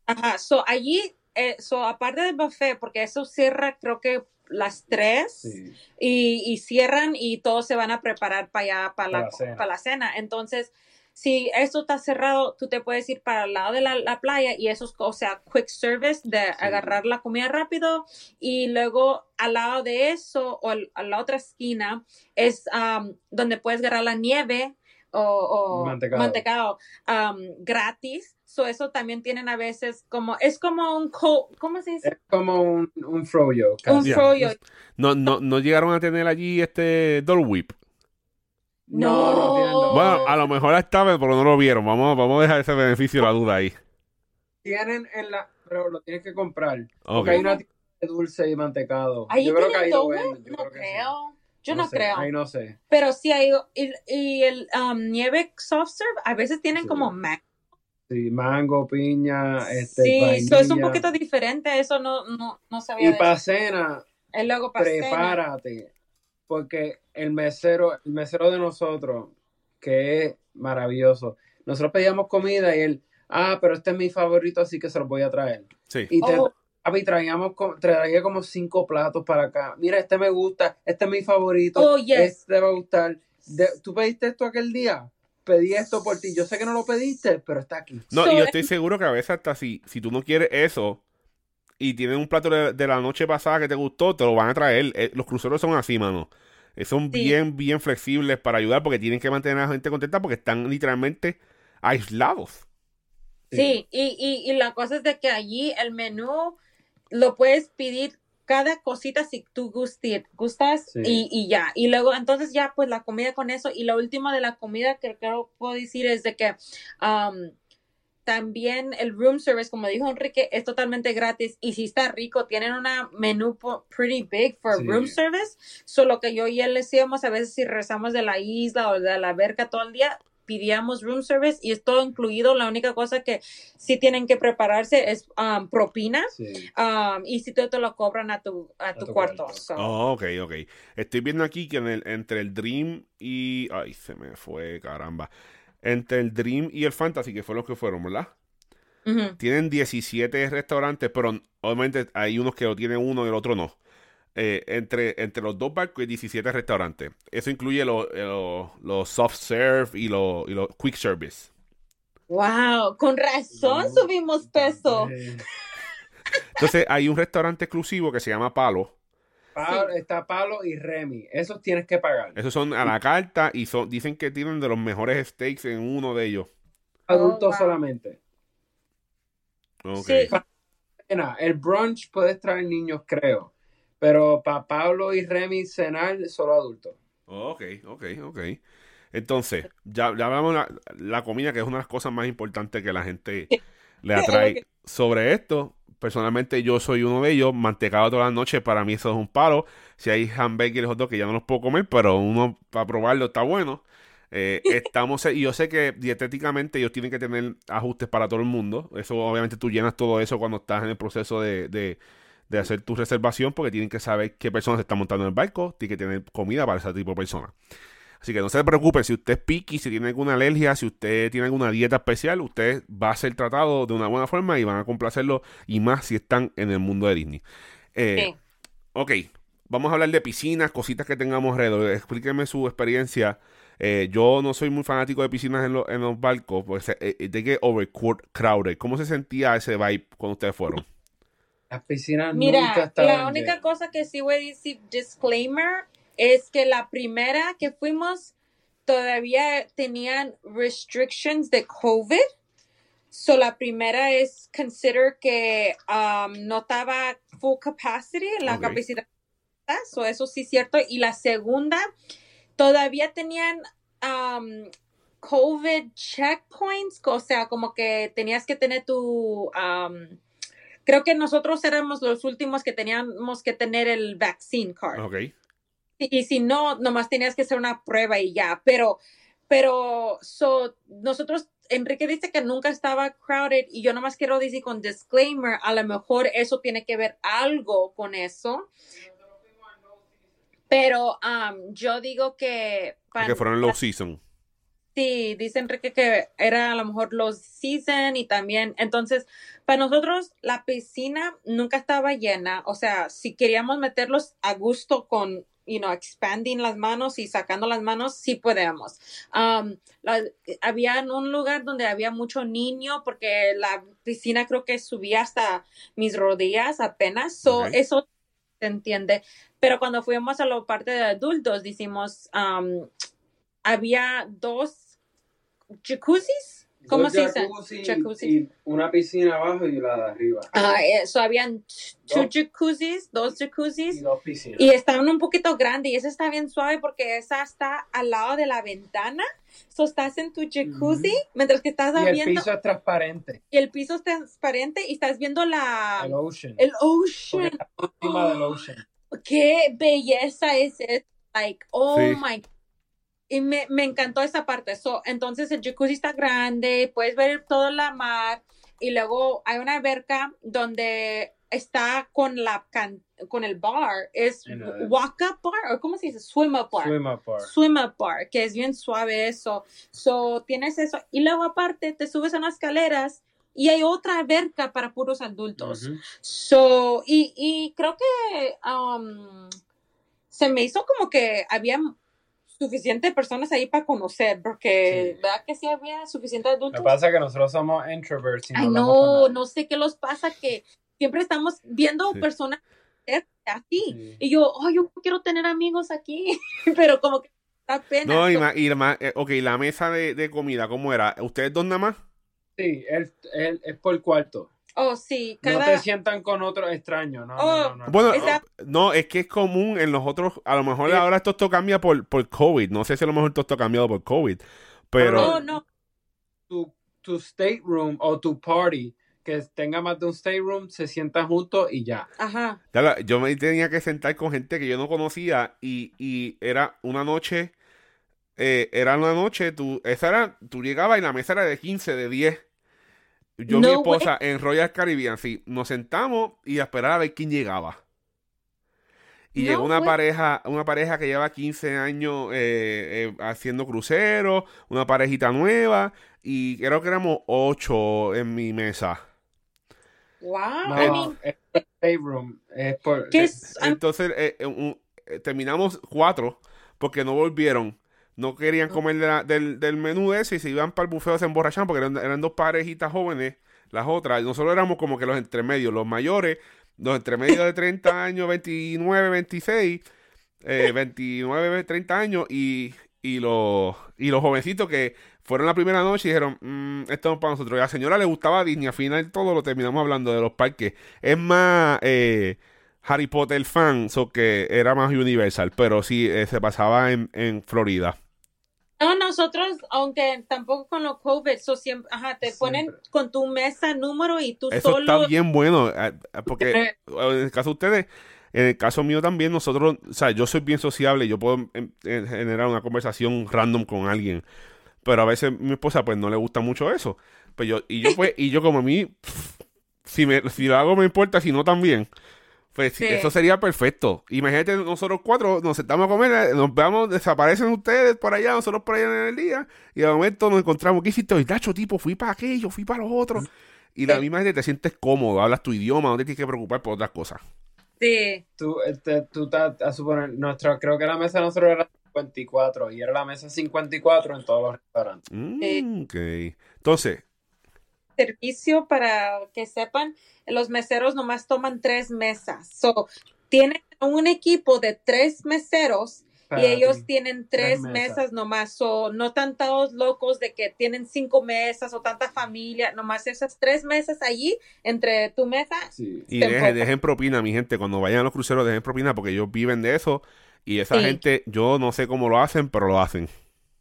ajá, so allí, eh, so aparte del buffet, porque eso cierra creo que las 3 Sí. y, y cierran y todos se van a preparar para allá, para Para la, la cena. para la cena. Entonces, si esto está cerrado, tú te puedes ir para el lado de la, la playa y eso es, o sea, quick service de agarrar la comida rápido y luego al lado de eso o al- a la otra esquina es um, donde puedes agarrar la nieve o, o Mantecado. mantecado, um, gratis. So eso también tienen a veces como, es como un, co- ¿cómo se dice? Es como un, un froyo. Un. No, no, no llegaron a tener allí este Dole Whip. No, no. Bueno, a lo mejor estaba, pero no lo vieron. Vamos, vamos a dejar ese beneficio la duda ahí. Tienen en la, pero lo tienes que comprar. Ok. Porque hay una tienda de dulce y mantecado. Ahí yo creo que ahí lo venden. Yo No creo que sí. creo. Yo no, sé, creo. Ahí no sé. Pero sí hay, y, y el um, nieve soft serve a veces tienen Sí. como mac. Sí, mango, piña, este, sí, vainilla. so es un poquito diferente, eso no, no, no sabía Y para eso. cena, El luego para cena. prepárate. Porque el mesero, el mesero de nosotros, que es maravilloso, nosotros pedíamos comida y él, ah, pero este es mi favorito, así que se lo voy a traer. Sí. Y te, Oh. papi, traíamos, traía como cinco platos para acá. Mira, este me gusta, este es mi favorito, Oh, yes. este te va a gustar. De- ¿Tú pediste esto aquel día? Pedí esto por ti. Yo sé que no lo pediste, pero está aquí. No, So, y yo es- estoy seguro que a veces hasta si, si tú no quieres eso y tienes un plato de, de la noche pasada que te gustó, te lo van a traer. Eh, los cruceros son así, mano. Eh, Son Sí. bien, bien flexibles para ayudar porque tienen que mantener a la gente contenta porque están literalmente aislados. Sí, y, y, y la cosa es de que allí el menú lo puedes pedir cada cosita si tú gusti- gustas Sí. y, y ya. Y luego entonces ya pues la comida con eso. Y lo último de la comida que creo puedo decir es de que um, también el room service, como dijo Enrique, es totalmente gratis y si está rico, tienen una menú pretty big for Sí. room service. Solo que yo y él decíamos a veces si rezamos de la isla o de la alberca todo el día, pedíamos room service y es todo incluido. La única cosa que sí tienen que prepararse es um, propina Sí. um, y si te, te lo cobran a tu, a tu, tu cuarto. cuarto. So, Oh, ok, ok. Estoy viendo aquí que en el, entre el Dream y... Ay, se me fue, caramba. Entre el Dream y el Fantasy, que fueron los que fueron, ¿verdad? Tienen 17 restaurantes, pero obviamente hay unos que lo tienen uno y el otro no. Eh, entre, entre los dos barcos hay 17 restaurantes. Eso incluye los los- los soft serve y los y los quick service. Wow, con razón subimos peso. Eh, Entonces hay un restaurante exclusivo que se llama Palo. Pablo- Está Palo y Remy. Esos tienes que pagar. Esos son a la carta y son, dicen que tienen de los mejores steaks en uno de ellos. Adultos Oh, wow. solamente. Ok. Sí. El brunch puedes traer niños, creo. Pero para Pablo y Remy cenar, solo adultos. Ok, ok, ok. Entonces, ya, ya hablamos la, la comida, que es una de las cosas más importantes que la gente le atrae. Sobre esto, personalmente yo soy uno de ellos, mantecado todas las noches, para mí eso es un palo. Si hay hamburgues hot dog que ya no los puedo comer, pero uno para probarlo está bueno. Eh, estamos, y yo sé que dietéticamente ellos tienen que tener ajustes para todo el mundo. Eso obviamente tú llenas todo eso cuando estás en el proceso de, de, de hacer tu reservación porque tienen que saber qué personas se están montando en el barco, tiene que tener comida para ese tipo de personas. Así que no se preocupe, si usted es piqui, si tiene alguna alergia, si usted tiene alguna dieta especial, usted va a ser tratado de una buena forma y van a complacerlo, y más si están en el mundo de Disney. Eh, Ok, vamos a hablar de piscinas, cositas que tengamos alrededor. Explíqueme su experiencia. Eh, yo no soy muy fanático de piscinas en, en los barcos, pues de que overcrowded. ¿Cómo se sentía ese vibe cuando ustedes fueron? Las piscinas Mira, nunca estaban la única llenas. cosa que sí voy a decir, disclaimer, es que la primera que fuimos todavía tenían restrictions de COVID. So la primera es consider que um, no estaba full capacity, la capacidad. So eso sí es cierto. Y la segunda, todavía tenían um, COVID checkpoints, o sea, como que tenías que tener tu... um, creo que nosotros éramos los últimos que teníamos que tener el vaccine card. Ok. Y, y si no, nomás tenías que hacer una prueba y ya. Pero, pero, so, nosotros, Enrique dice que nunca estaba crowded y yo nomás quiero decir con disclaimer, a lo mejor eso tiene que ver algo con eso. Pero um, yo digo que... Que fueron low season. Sí, dice Enrique que era a lo mejor los season y también, entonces, para nosotros la piscina nunca estaba llena, o sea, si queríamos meterlos a gusto con, you know, expanding las manos y sacando las manos, sí podemos. Um, la- había un lugar donde había mucho niño porque la piscina creo que subía hasta mis rodillas apenas, so, eso se entiende. Pero cuando fuimos a la parte de adultos, decimos, um, había dos jacuzzis. ¿Cómo Dos se dice? jacuzzi Jacuzzi. Y una piscina abajo y la de arriba. Ah, eso habían two Dos. jacuzzis, dos Y jacuzzis. dos piscinas. Y estaban un poquito grandes y esa está bien suave porque esa está al lado de la ventana. So estás en tu jacuzzi mientras que estás Y el viendo piso es transparente. y el piso es transparente y estás viendo la El ocean. el ocean. encima del ocean. Qué belleza es eso. Like, oh Sí. my. Y me, me encantó esa parte. So, entonces el jacuzzi está grande, puedes ver toda la mar y luego hay una alberca donde está con la can- con el bar, es walk up bar, o cómo se dice, swim up bar. Swim up bar. Swim up bar, que es bien suave eso. So, tienes eso. Y luego aparte te subes a unas escaleras y hay otra alberca para puros adultos. So, y, y creo que um, se me hizo como que había suficiente personas ahí para conocer, porque Sí. ¿verdad que sí había suficiente Lo adultos? que pasa es que nosotros somos introverts y no Ay, no, no sé qué los pasa, que siempre estamos viendo Sí. personas así. Sí. Y yo, oh, yo quiero tener amigos aquí, pero como que da pena. No, y So, más, y más, eh, ok, la mesa de, de comida, ¿cómo era? ¿Ustedes dos nada más? Sí, él, él- es por cuarto. Oh, sí, No cada... te sientan con otro extraño. No, Oh. no, no, no. Bueno, Esa- no, es que es común en los otros, a lo mejor Sí. ahora esto, esto cambia por, por COVID, no sé si a lo mejor esto está cambiado por COVID, pero... No, no, tu, tu state room o tu party que tenga más de un state room se sientan juntos y ya. ajá. Yo me tenía que sentar con gente que yo no conocía y, y era una noche, eh, era una noche, tú, esa era, tú llegabas y la mesa era de 15, de 10. Yo y mi esposa en Royal Caribbean, sí, nos sentamos y a esperar a ver quién llegaba. Y No llegó una way. pareja, una pareja que lleva 15 años eh, eh, haciendo cruceros, una parejita nueva, y creo que éramos 8 en mi mesa. Wow. No, I mean, es por state room. Es por, ¿qué es? Entonces eh, un- terminamos cuatro porque no volvieron. No querían comer de la- del, del menú ese y se iban para el bufeo, se emborrachaban porque eran, eran dos parejitas jóvenes, las otras. Nosotros éramos como que los entremedios, los mayores, los entremedios de 30 años, 29, 26, eh, 29, 30 años y, y, los, y los jovencitos que fueron la primera noche y dijeron, "Mm, esto no es para nosotros. Y a la señora le gustaba Disney, al final todo lo terminamos hablando de los parques. Es más... eh, Harry Potter fan, so que era más Universal, pero sí eh, se pasaba en, en Florida. No, nosotros, aunque tampoco con los COVID, so siempre, ajá, te ponen con tu mesa número y tú Eso solo. está bien bueno, eh, eh, porque Eh, en el caso de ustedes, en el caso mío también, nosotros, o sea, yo soy bien sociable, yo puedo em, em, generar una conversación random con alguien, pero a veces mi esposa pues no le gusta mucho eso. Pues yo, y yo pues, y yo como a mí, pff, si, me, si lo hago me importa, si no también. Pues sí, Sí. eso sería perfecto. Imagínate, nosotros cuatro nos sentamos a comer, eh, nos vemos, desaparecen ustedes por allá, nosotros por allá en el día, y de momento nos encontramos, ¿qué hiciste hoy? Tacho, tipo, fui para aquello, fui para lo otro. Y la misma gente te sientes cómodo, hablas tu idioma, no te tienes que preocupar por otras cosas. Sí. Tú, este, tú estás a suponer, nuestra, creo que la mesa de nosotros era 54 y era la mesa 54 en todos los restaurantes. Mm, ok. Entonces, servicio para que sepan, los meseros nomás toman tres mesas. So, tienen un equipo de tres meseros Para y ellos ti. tienen tres, Tres mesas. mesas. nomás. So, no tan todos locos de que tienen cinco mesas o tanta familia, nomás esas tres mesas allí entre tu mesa. Sí. y dejen, dejen propina, mi gente, cuando vayan a los cruceros, dejen propina porque ellos viven de eso. Y esa Sí. gente, yo no sé cómo lo hacen, pero lo hacen.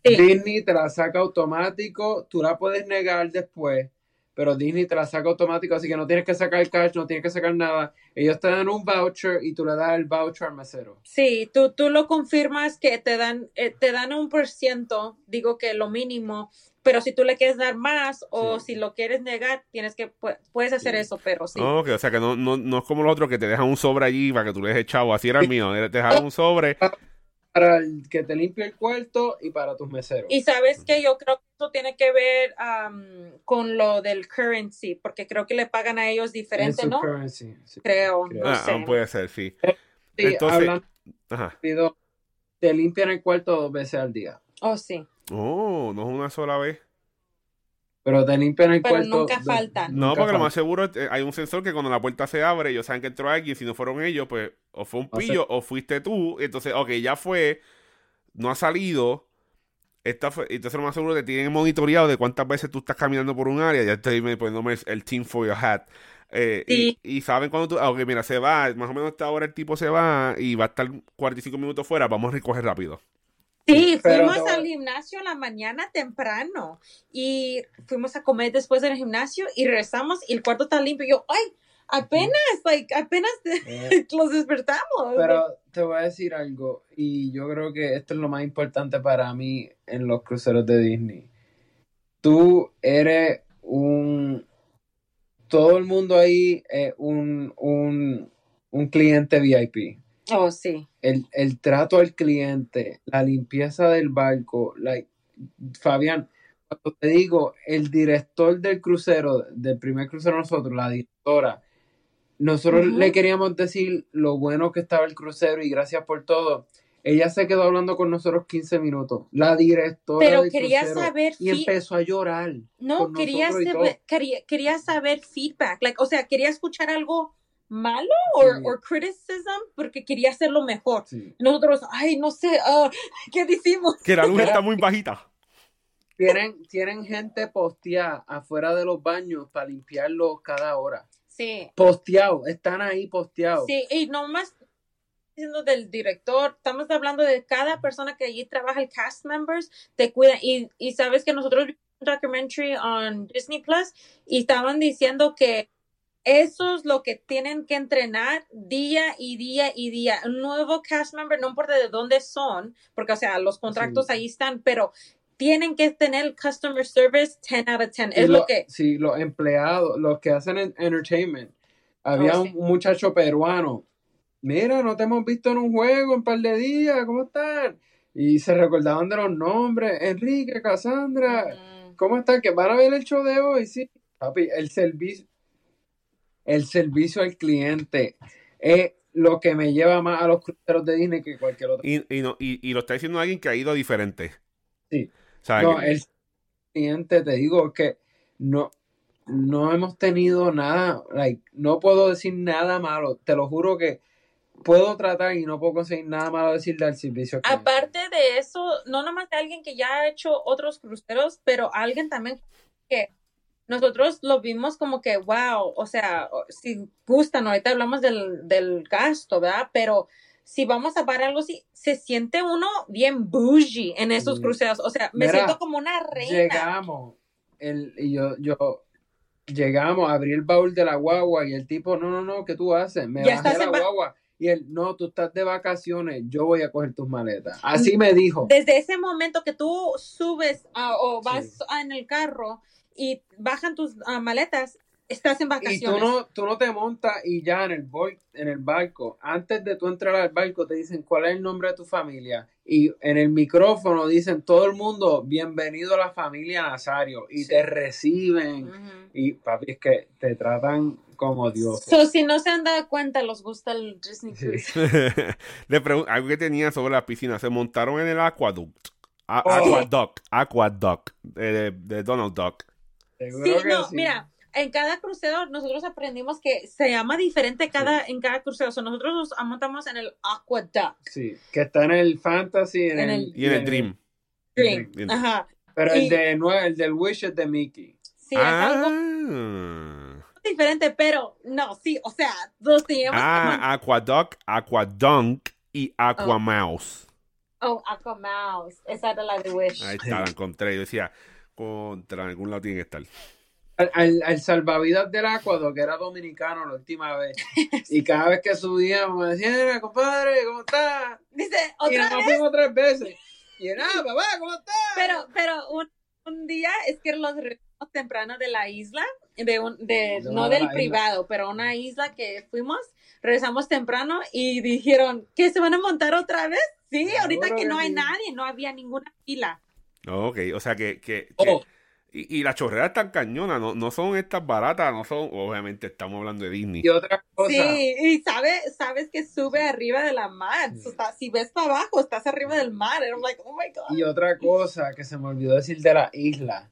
Sí. Disney te la saca automático, tú la puedes negar después, pero Disney te la saca automático, así que no tienes que sacar cash, no tienes que sacar nada. Ellos te dan un voucher y tú le das el voucher al mesero. Sí, tú, tú lo confirmas que te dan, eh, te dan un por ciento, digo que lo mínimo, pero si tú le quieres dar más o Sí. si lo quieres negar, tienes que, pu- puedes hacer Sí. eso, pero sí. Ok, o sea que no, no, no es como los otros que te dejan un sobre allí para que tú le dejes chavo. Así era el mío, te dejaban un sobre. Para el que te limpie el cuarto y para tus meseros. Y sabes que yo creo que eso tiene que ver con lo del currency, porque creo que le pagan a ellos En diferente, ¿no? currency, sí. Creo, Creo. no Ah, sé. puede ser, sí. Sí, Entonces- hablando Ajá. te limpian el cuarto dos veces al día. Oh, sí. Oh, no es una sola vez. Pero te limpian el Pero cuarto. nunca dos- falta. No, nunca porque lo más seguro es, eh, hay un sensor que cuando la puerta se abre, ellos saben que entró alguien. Si no fueron ellos, pues o fue un O sea- pillo o fuiste tú. Entonces, ok, ya fue, no ha salido. Esta fue, entonces lo más seguro te tienen monitoreado de cuántas veces tú estás caminando por un área. Ya estoy poniéndome el team for your hat. Eh, y- Sí. y, saben cuando tú, ah, ok, mira, se va, más o menos a esta hora el tipo se va y va a estar 45 minutos fuera, vamos a recoger rápido. Sí, fuimos al gimnasio en la mañana temprano y fuimos a comer después del gimnasio y regresamos y el cuarto está limpio. Y yo, ay, apenas, like, apenas Eh, los despertamos. Pero te voy a decir algo, y yo creo que esto es lo más importante para mí en los cruceros de Disney. Tú eres un... Todo el mundo ahí es un, un, un cliente VIP. Oh, sí. El, el trato al cliente, la limpieza del barco, like, Fabián, cuando te digo, el director del crucero, del primer crucero nosotros, la directora, nosotros le queríamos decir lo bueno que estaba el crucero y gracias por todo. Ella se quedó hablando con nosotros 15 minutos, la directora Pero del quería crucero, saber y empezó a llorar. No, quería saber, quería, quería saber feedback. Like, o sea, quería escuchar algo malo o Sí. or criticism porque quería hacerlo mejor. Sí. Nosotros, ay, no sé, ah, ¿qué decimos? Que la luz está muy bajita. Tienen, tienen gente posteada afuera de los baños para limpiarlos cada hora. Sí, Posteados, están ahí posteados. sí, y no más diciendo del director, estamos hablando de cada persona que allí trabaja, el cast members, te cuidan. Y, y sabes que nosotros vimos un documentary on Disney Plus y estaban diciendo que eso es lo que tienen que entrenar día y día y día. Un nuevo cast member, no importa de dónde son, porque, o sea, los contratos Sí. ahí están, pero tienen que tener customer service 10 out of 10. Y Es lo- lo que... Sí, los empleados, los que hacen en- entertainment. Había Oh, un sí. muchacho peruano. Mira, no te hemos visto en un juego en un par de días, ¿cómo están? Y se recordaban de los nombres. Enrique, Cassandra, Mm, ¿cómo están? Que van a ver el show de hoy, sí. Papi, el servicio, el servicio al cliente es lo que me lleva más a los cruceros de Disney que cualquier otro. Y, y, no, y, y lo está diciendo alguien que ha ido diferente. Sí. ¿Sabes? No, Que- el cliente, te digo que no, no hemos tenido nada, like, no puedo decir nada malo, te lo juro que puedo tratar y no puedo conseguir nada malo decirle al servicio. Aparte de eso, no nomás de alguien que ya ha hecho otros cruceros, pero alguien también que nosotros lo vimos como que, wow, o sea, si gustan, ahorita hablamos del, del gasto, ¿verdad? Pero si vamos a pagar algo así, se siente uno bien bougie en esos Mm. cruceros. O sea, me Mira, siento como una reina. Llegamos, el, y yo, yo, llegamos, abrí el baúl de la guagua y el tipo, no, no, no, ¿qué tú haces? Me Ya bajé la guagua. Y él, no, tú estás de vacaciones, yo voy a coger tus maletas. Así me dijo. Desde ese momento que tú subes ah, o vas Sí. en el carro y bajan tus ah, maletas, estás en Y vacaciones. tú no, tú no te montas y ya en el, bol- en el barco, antes de tú entrar al barco, te dicen cuál es el nombre de tu familia. Y en el micrófono dicen todo el mundo, bienvenido a la familia Nazario. Y Sí. te reciben. Y papi, es que te tratan como Dios. So, si no se han dado cuenta, los gusta el Disney Sí. Cruise. Le pregun- algo que tenía sobre la piscina. Se montaron en el Aquaduct. A- Oh. Aquaduct. Aquaduct. De, de Donald Duck. Seguro Sí, que no, sí. mira, en cada crucero nosotros aprendimos que se llama diferente cada, en cada crucero. So, nosotros nos montamos en el Aquaduct. Sí, que está en el Fantasy, en, En el, el- Y en el Dream. Dream. Ajá. Pero el de el del Wish es de Mickey. Sí, es algo Ah. diferente, pero no, sí, o sea, los teníamos que Ah, Aquaduct, Aquadunk y Aquamouse. Oh, Aquamouse. Esa era la de Wish. Ahí está, la encontré. Yo decía, contra algún lado tiene que estar. Al, al- al salvavidas del Acuado, que era dominicano la última vez. Y cada vez que subíamos me decían, "Mira, compadre, ¿cómo estás? Dice, Y otra nos vez, fuimos tres veces. Y él, ah, papá, ¿cómo estás? pero, pero un, un día es que los regresamos temprano de la isla, de un, de, no del isla. privado, pero una isla que fuimos, regresamos temprano y dijeron, ¿que se van a montar otra vez? Sí, ahorita que que no hay nadie, no había ninguna fila. Ok, o sea que. que, que- Oh. y, y las chorreras están cañonas, no, no son estas baratas, no son. Obviamente estamos hablando de Disney. Y otra cosa, Sí, y sabe, sabes que sube arriba de la mar. Sí. So, está- si ves para abajo, estás arriba del mar. And I'm like, oh my God. y otra cosa que se me olvidó decir de la isla.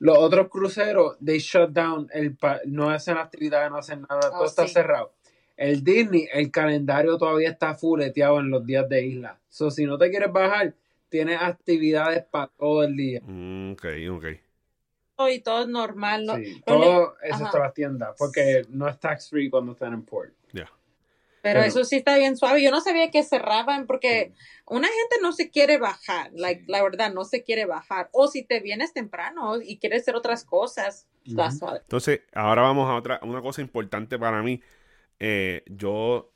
Los otros cruceros, they shut down, el pa- no hacen actividades, no hacen nada, todo Oh, está sí. cerrado. El Disney, el calendario todavía está fuleteado en los días de isla. So, si no te quieres bajar, tienes actividades para todo el día. Mm, ok, ok. Y todo es normal. ¿no? Sí, todo Ajá. excepto las tiendas, porque no es tax free cuando están en port. Ya. Pero Pero- eso sí está bien suave. Yo no sabía que cerraban porque una gente no se quiere bajar. Like, La verdad, no se quiere bajar. O si te vienes temprano y quieres hacer otras cosas, está Ujú. suave. Entonces, ahora vamos a otra, una cosa importante para mí. Eh, yo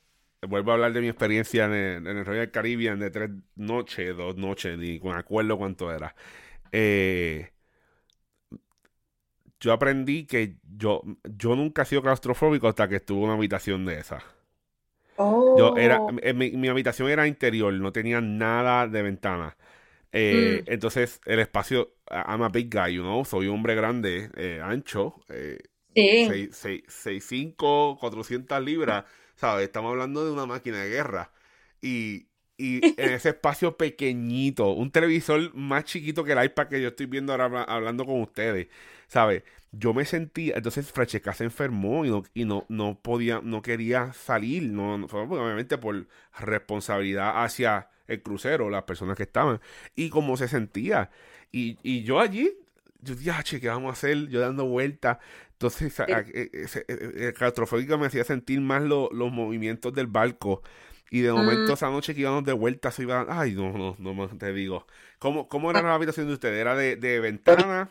vuelvo a hablar de mi experiencia en el, en el Royal Caribbean de tres noches, dos noches, ni con acuerdo cuánto era. Eh, yo aprendí que yo, yo nunca he sido claustrofóbico hasta que estuve en una habitación de esas. Oh. Yo era, eh, mi, mi habitación era interior, no tenía nada de ventana. Eh, Mm. Entonces, el espacio, I'm a big guy, you know, soy un hombre grande, eh, ancho, eh, Sí. 6'5, 400 libras, ¿sabes? Estamos hablando de una máquina de guerra. Y, y en ese espacio pequeñito, un televisor más chiquito que el iPad que yo estoy viendo ahora habla- hablando con ustedes, ¿sabes? Yo me sentía, entonces Francesca se enfermó y no, y no, no podía, no quería salir, no, no- obviamente por responsabilidad hacia el crucero, las personas que estaban, y cómo se sentía. Y, y yo allí, yo dije, "Ah, che, ¿qué vamos a hacer? Yo dando vueltas. Entonces, a- a- e- e- e- el claustrofóbico me hacía sentir más lo- los movimientos del barco. Y de momento, Mm. esa noche que íbamos de vuelta, se iba. Ay, no, no, no te digo. ¿Cómo, cómo era la habitación de ustedes? ¿Era de, de ventana?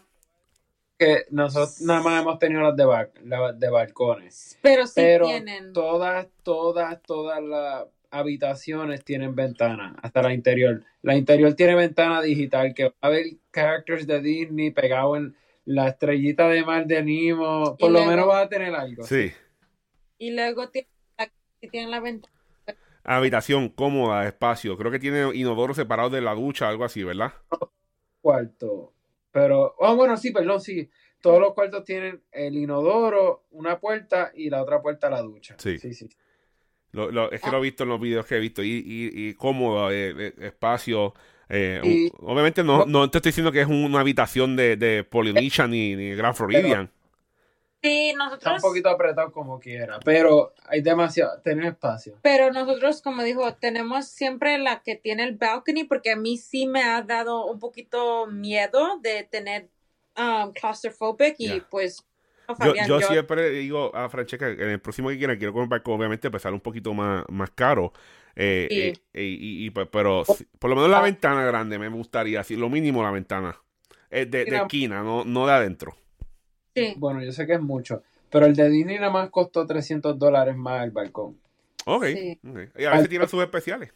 Que nosotros nada más hemos tenido las de, ba- las de balcones. Pero sí Pero tienen. todas, todas, todas las habitaciones tienen ventana, hasta la interior. La interior tiene ventana digital que va a ver characters de Disney pegado en la estrellita de mar de Nemo. Por Y lo luego- menos va a tener algo. Sí. Y luego tienen la, tienen la ventana. Habitación cómoda, espacio. Creo que tiene inodoro separado de la ducha, algo así, ¿verdad? Cuarto. Pero, oh, bueno, sí, perdón, sí. Todos los cuartos tienen el inodoro, una puerta y la otra puerta a la ducha. Sí. sí, sí. Lo- lo- es que lo he visto en los videos que he visto. Y, y, y cómodo, eh, eh, espacio. eh, Y- obviamente no, no te estoy diciendo que es una habitación de, de Polynesia ni, ni Grand Floridian. Sí, Está un nosotros. poquito apretado como quiera, pero hay demasiado, tener espacio. Pero nosotros, como dijo, tenemos siempre la que tiene el balcony, porque a mí sí me ha dado un poquito miedo de tener um, claustrophobic y pues. No, Yo, Fabián, yo yo- siempre digo a Francesca que en el próximo que quiera quiero comprar, obviamente, empezar un poquito más, más caro. Eh, Sí. eh, eh, y, y, pues, pero sí, por lo menos la ventana grande me gustaría, así, lo mínimo la ventana. Eh, de, de Mira. esquina, no, no de adentro. sí. Bueno, yo sé que es mucho, pero el de Disney nada más costó 300 dólares más el balcón. Ok. Sí. ok. Y a veces tiran sus especiales.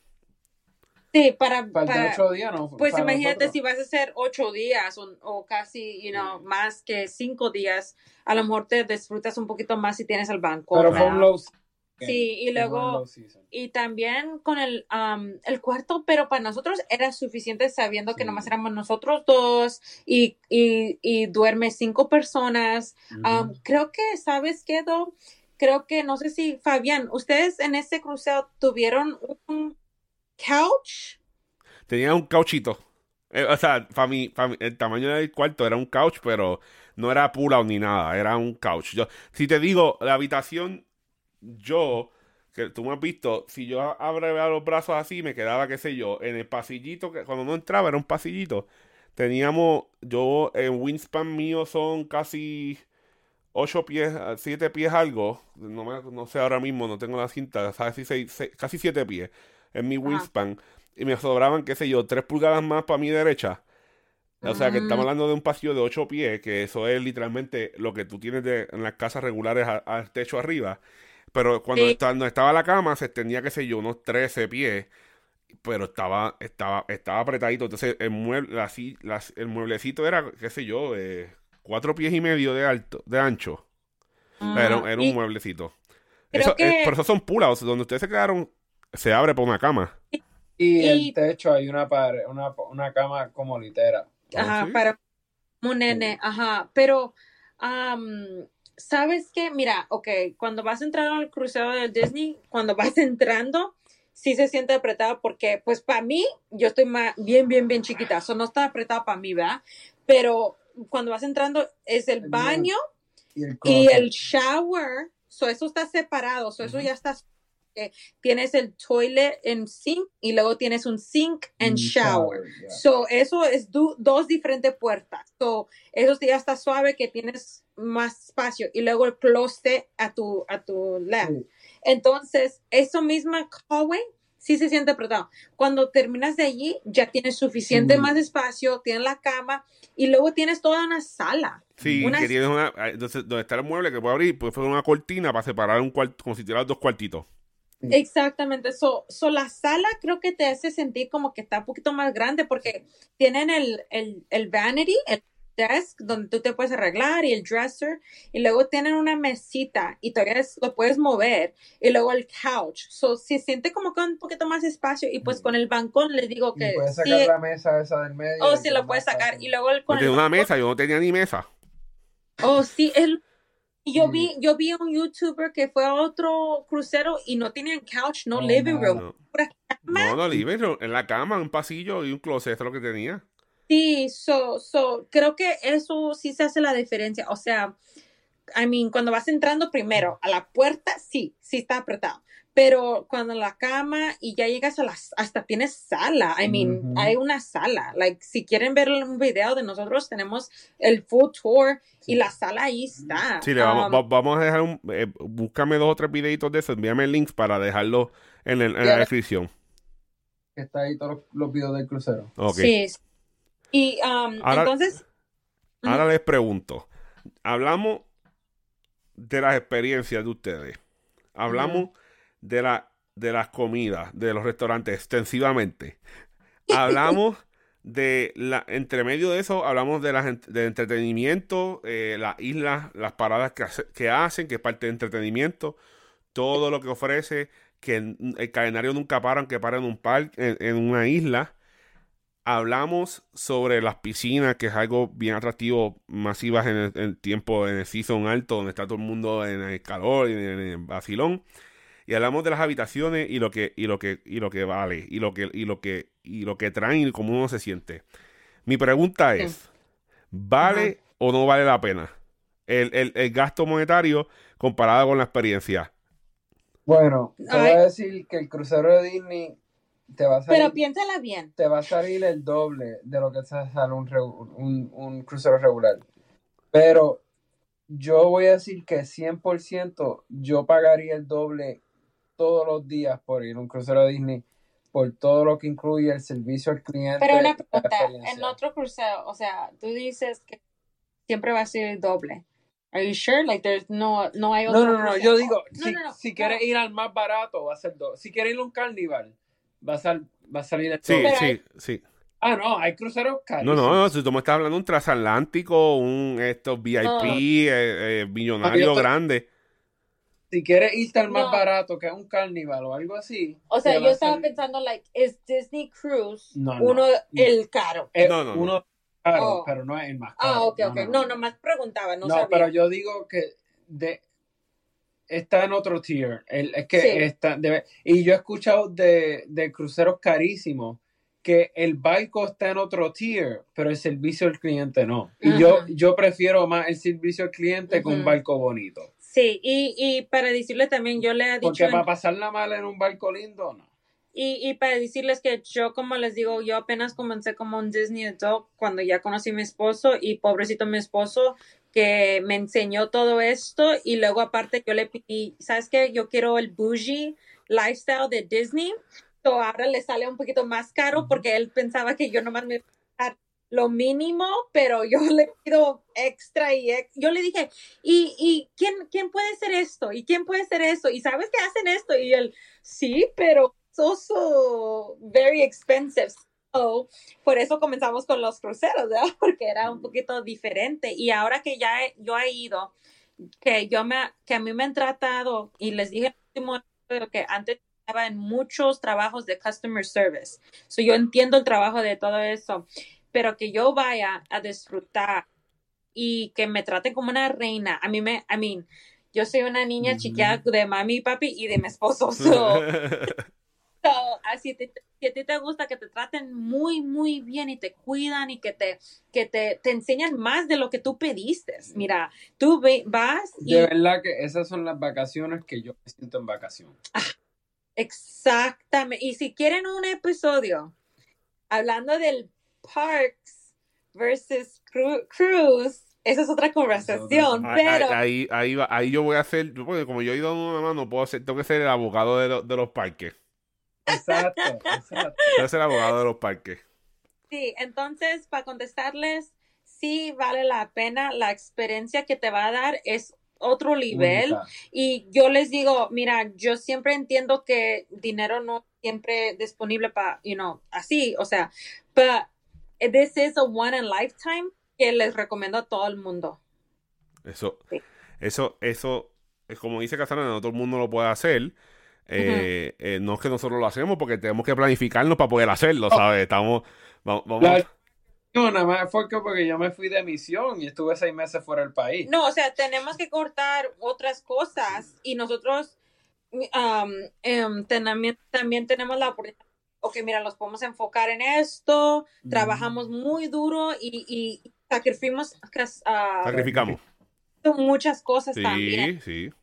Sí, para, Para, para ocho días, ¿no? pues Para imagínate nosotros. si vas a hacer ocho días o, o casi, you know, más que cinco días, a lo mejor te disfrutas un poquito más si tienes el banco. Pero fue un low season. Sí, y luego, y también con el, am, el cuarto, pero para nosotros era suficiente sabiendo que Sí. nomás éramos nosotros dos y, y, y duerme cinco personas. Am, Ujú. creo que, ¿sabes qué, Do? Creo que, no sé si, Fabián, ustedes en ese crucero tuvieron un couch. Tenía un cauchito. Eh, o sea, para mí, el tamaño del cuarto era un couch, pero no era pull ni nada, era un couch. Yo, si te digo, la habitación, yo, que tú me has visto, si yo abría los brazos así, me quedaba, qué sé yo, en el pasillito, que cuando no entraba era un pasillito. Teníamos, yo, en wingspan mío son casi 8 pies, 7 pies algo. No, me- no sé ahora mismo, no tengo la cinta, ¿sabes? Si seis- seis- casi 7 pies en mi wingspan. Y me sobraban, qué sé yo, 3 pulgadas más para mi derecha. O sea, que estamos Mm. hablando de un pasillo de 8 pies, que eso es literalmente lo que tú tienes de, en las casas regulares a- al techo arriba. Pero cuando Sí. esta- no estaba la cama, se extendía, qué sé yo, unos 13 pies. Pero estaba, estaba, estaba apretadito. Entonces, el mueble, así, las- el mueblecito era, qué sé yo, eh, cuatro pies y medio de alto, de ancho. Era, Ah, era y un mueblecito. Eso, eh, que- por eso son pull-outs. Donde ustedes se quedaron, se abre por una cama. Y, Y- el techo hay una pared, una, una cama como litera. Ajá, ¿sí? para un nene, ajá, pero am, ¿sabes qué? Mira, ok, cuando vas a entrar al crucero de Disney, cuando vas entrando, sí se siente apretado porque, pues para mí, yo estoy ma- bien, bien, bien chiquita, eso no está apretado para mí, ¿verdad? Pero cuando vas entrando es el baño Y el y closet. el shower, so eso está separado, so eso ya está. Tienes el toilet en sink y luego tienes un sink and Mm, shower. yeah. So, eso es du- dos diferentes puertas. So, eso sí ya está suave que tienes más espacio. Y luego el closet a tu, a tu left. Sí. Entonces, eso misma hallway sí se siente apretado. Cuando terminas de allí, ya tienes suficiente Sí. más espacio, tienes la cama y luego tienes toda una sala. Sí, Una- que tienes una. ah, Entonces, donde está el mueble que puede abrir, pues fue una cortina para separar un cuarto, como si tuvieras dos cuartitos. Exactamente. So, so, la sala creo que te hace sentir como que está un poquito más grande porque tienen el, el, el vanity, el desk donde tú te puedes arreglar y el dresser y luego tienen una mesita y todavía es- lo puedes mover y luego el couch. So, se siente como con un poquito más espacio y pues con el bancón les digo Y que puedes sí, sacar la mesa esa del medio. oh, y sí que lo es puedes sacar fácil. y luego el, con el una bancón- mesa, yo no tenía ni mesa. Oh, sí, el y yo vi, yo vi un youtuber que fue a otro crucero y no tenían couch, no No, living room, No, no, no, living room, en la cama, un pasillo y un closet, eso es lo que tenía. Sí, so, so, creo que eso sí se hace la diferencia. O sea, I mean, cuando vas entrando primero a la puerta, sí, sí está apretado. Pero cuando la cama y ya llegas a las, hasta tienes sala. I mean, hay una sala. Like, si quieren ver un video de nosotros, tenemos el full tour y la sala ahí está. Sí, le vamos, Um, va- vamos a dejar un. eh, búscame dos o tres videitos de eso, envíame el link para dejarlo en, el- en la descripción. Está ahí todos los, los videos del crucero. Ok. Sí. Y um, Ahora- entonces, Ahora les pregunto, hablamos de las experiencias de ustedes, hablamos de la de las comidas de los restaurantes extensivamente, hablamos de la entre medio de eso hablamos de las de entretenimiento, eh, las islas, las paradas que, hace- que hacen, que es parte de entretenimiento, todo lo que ofrece, que el calendario nunca para, aunque para en un parque, en, en una isla. Hablamos sobre las piscinas, que es algo bien atractivo, masivas en el, en el tiempo, en el season alto, donde está todo el mundo en el calor y en el vacilón. Y hablamos de las habitaciones y lo que, y lo que, y lo que vale, y lo que, y lo que, y lo que traen y cómo uno se siente. Mi pregunta Sí. es, ¿vale o no vale la pena el, el- el gasto monetario comparado con la experiencia? Bueno, te voy a decir que el crucero de Disney te va a salir, pero piénsala bien. te va a salir el doble de lo que te sale un, un, un crucero regular. Pero yo voy a decir que 100% yo pagaría el doble todos los días por ir a un crucero de Disney por todo lo que incluye el servicio al cliente. Pero una pregunta, en otro crucero, o sea, tú dices que siempre va a ser el doble. Are you sure? Like there's no no hay otro No, no, no, crucero? yo digo, No, si, no, no, si no. quieres ir al más barato, va a ser dos. Si quieres ir a un carnival, va a ser, Va a salir el Sí, sí, hay- sí. Ah, no, hay cruceros No, carísimos. no, no, si tú me estás hablando de un transatlántico, un estos VIP, No. eh, eh, millonario grande. Si quieres irte al más No. barato, que es un carnival o algo así. O sea, yo estaba pensando, like, ¿es Disney Cruise No, no. uno, el caro? Es No, no, no. uno caro, Oh. pero no es el más caro. Ah, ok, ok. No, nomás preguntaba, no, No, sabía. pero yo digo que de, está en otro tier. El- es que Sí. está, debe- y yo he escuchado de, de cruceros carísimos que el barco está en otro tier, pero el servicio al cliente no. Y yo, yo prefiero más el servicio al cliente que un barco bonito. Sí, y, y para decirle también, yo le he dicho... Porque para pasarla mal en un barco lindo, no. Y, y para decirles que yo, como les digo, yo apenas comencé como un Disney adult cuando ya conocí a mi esposo y pobrecito mi esposo que me enseñó todo esto y luego aparte yo le pedí, ¿sabes qué? Yo quiero el bougie lifestyle de Disney. So ahora le sale un poquito más caro porque él pensaba que yo nomás me lo mínimo, pero yo le pido extra y ex- yo le dije, ¿y, y quién, quién puede hacer esto? ¿Y quién puede hacer eso? ¿Y sabes que hacen esto? Y él, sí, pero es also very expensive. So, por eso comenzamos con los cruceros, ¿verdad? Porque era un poquito diferente. Y ahora que ya he- yo he ido, que yo me, que a mí me han tratado, y les dije que antes estaba en muchos trabajos de customer service. So, yo entiendo el trabajo de todo eso, pero que yo vaya a disfrutar y que me traten como una reina. A mí me, I mean, yo soy una niña Ujú. chiquita de mami y papi y de mi esposo. So, So, así te, si a ti te gusta que te traten muy, muy bien y te cuidan y que te, que te, te enseñan más de lo que tú pediste. Mira, tú ve- vas y De verdad que esas son las vacaciones que yo me siento en vacación. exactamente. Y si quieren un episodio hablando del parks versus cru- cruise, esa es otra conversación, Ahí, pero ahí, ahí, va- ahí yo voy a hacer, porque como yo he ido a una mano, no puedo ser, tengo que ser el abogado de, lo- de los parques. Exacto, exacto. Tengo que ser el abogado de los parques. Sí, entonces para contestarles, sí vale la pena, la experiencia que te va a dar es otro nivel Única. y yo les digo, mira, yo siempre entiendo que dinero no siempre disponible para, you know, así, o sea, but this is a one in lifetime que les recomiendo a todo el mundo. Eso, Sí. eso, eso, es como dice Cassandra, no todo el mundo lo puede hacer. Eh, eh, no es que nosotros lo hacemos porque tenemos que planificarnos para poder hacerlo, ¿sabes? Estamos, vamos, vamos- La- No, nada más fue que porque yo me fui de misión y estuve seis meses fuera del país. No, o sea, tenemos que cortar otras cosas y nosotros um, tenami- también tenemos la oportunidad, ok, mira, los podemos enfocar en esto, Mm. trabajamos muy duro y, y sacrificamos, ah, sacrificamos. muchas cosas también. Sí, sí.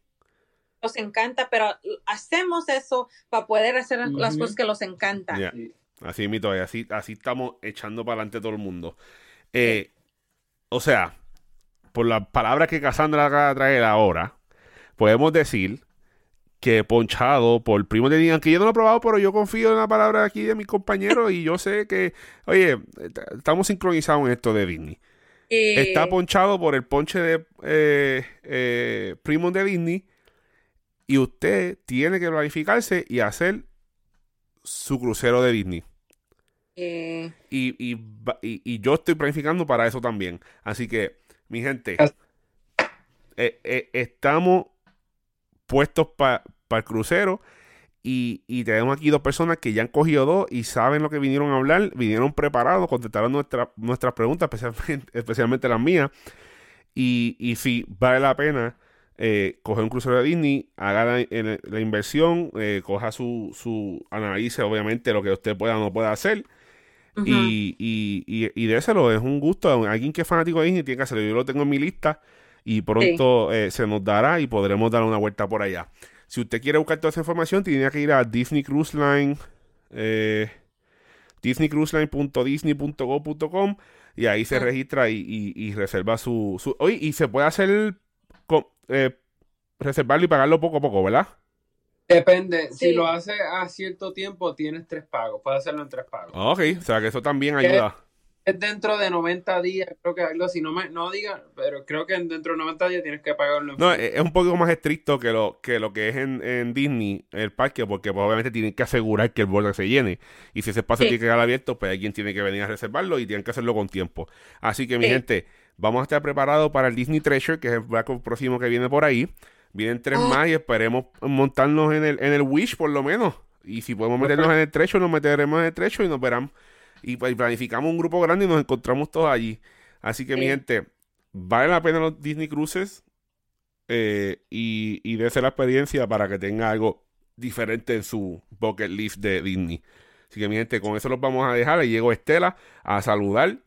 Nos encanta, pero hacemos eso para poder hacer las cosas que nos encantan. Sí. Así mito, así, así estamos echando para adelante todo el mundo. Eh, o sea, por las palabras que Cassandra acaba de traer ahora, podemos decir que ponchado por primo de Disney, que yo no lo he probado, pero yo confío en la palabra aquí de mis compañeros y yo sé que, oye, est- estamos sincronizados en esto de Disney. Y- Está ponchado por el ponche de eh, eh, primo de Disney y usted tiene que planificarse y hacer su crucero de Disney. y- Y, y, y- y yo estoy planificando para eso también. Así que, mi gente, eh, eh, estamos puestos para el crucero. Y, y tenemos aquí dos personas que ya han cogido dos y saben lo que vinieron a hablar, vinieron preparados, contestaron nuestra- nuestras preguntas, especialmente, especialmente las mías. Y, y sí, vale la pena eh, coger un crucero de Disney, haga la, inversión, eh, coja su, su analice, obviamente, lo que usted pueda o no pueda hacer. Y, y, y, y déselo, es un gusto. Alguien que es fanático de Disney tiene que hacerlo. Yo lo tengo en mi lista y pronto eh, se nos dará y podremos dar una vuelta por allá. Si usted quiere buscar toda esa información, tiene que ir a Disney Cruise Line, eh, disneycruiseline.disney.go.com y ahí se Ah. registra y, y- y reserva su, su... Oye, y se puede hacer... con- eh, reservarlo y pagarlo poco a poco, ¿verdad? Depende, Sí. si lo hace a cierto tiempo, tienes tres pagos. Puedes hacerlo en tres pagos. Ok, o sea que eso también ¿Qué? ayuda. Es dentro de 90 días, creo que algo así, no me, no diga, pero creo que dentro de 90 días tienes que pagarlo. no, es un poco más estricto que lo que, lo que es en, Disney, el parque, porque pues, obviamente tienen que asegurar que el borde se llene. Y si ese espacio tiene que quedar abierto, pues alguien tiene que venir a reservarlo y tienen que hacerlo con tiempo. Así que, mi gente, vamos a estar preparados para el Disney Treasure, que es el barco próximo que viene por ahí. Vienen tres oh. más y esperemos montarnos en el, en el Wish, por lo menos. Y si podemos meternos en el Treasure, nos meteremos en el Treasure y nos verán y pues, planificamos un grupo grande y nos encontramos todos allí. Así que, mi gente, vale la pena los Disney Cruises eh, y, y dése la experiencia para que tenga algo diferente en su bucket list de Disney. Así que, mi gente, con eso los vamos a dejar. Le llegó Estela a saludar.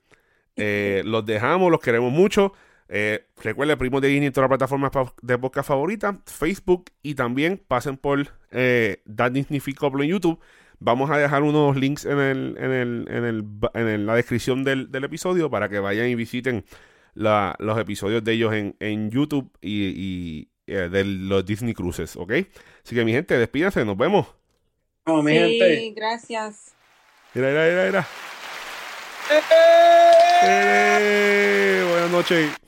Eh, los dejamos, los queremos mucho. Eh, recuerden, Primo de Disney en todas las plataformas de podcast favoritas, Facebook y también pasen por eh, Disney en YouTube Vamos a dejar unos links en, el, en, el, en, el, en la descripción del, episodio para que vayan y visiten los episodios de ellos en, en YouTube y, eh, de los Disney Cruises, ¿ok? Así que mi gente, despídense, nos vemos. Oh, mi sí, gracias. Mira, mira, mira, mira. ¡Eh! Buenas noches.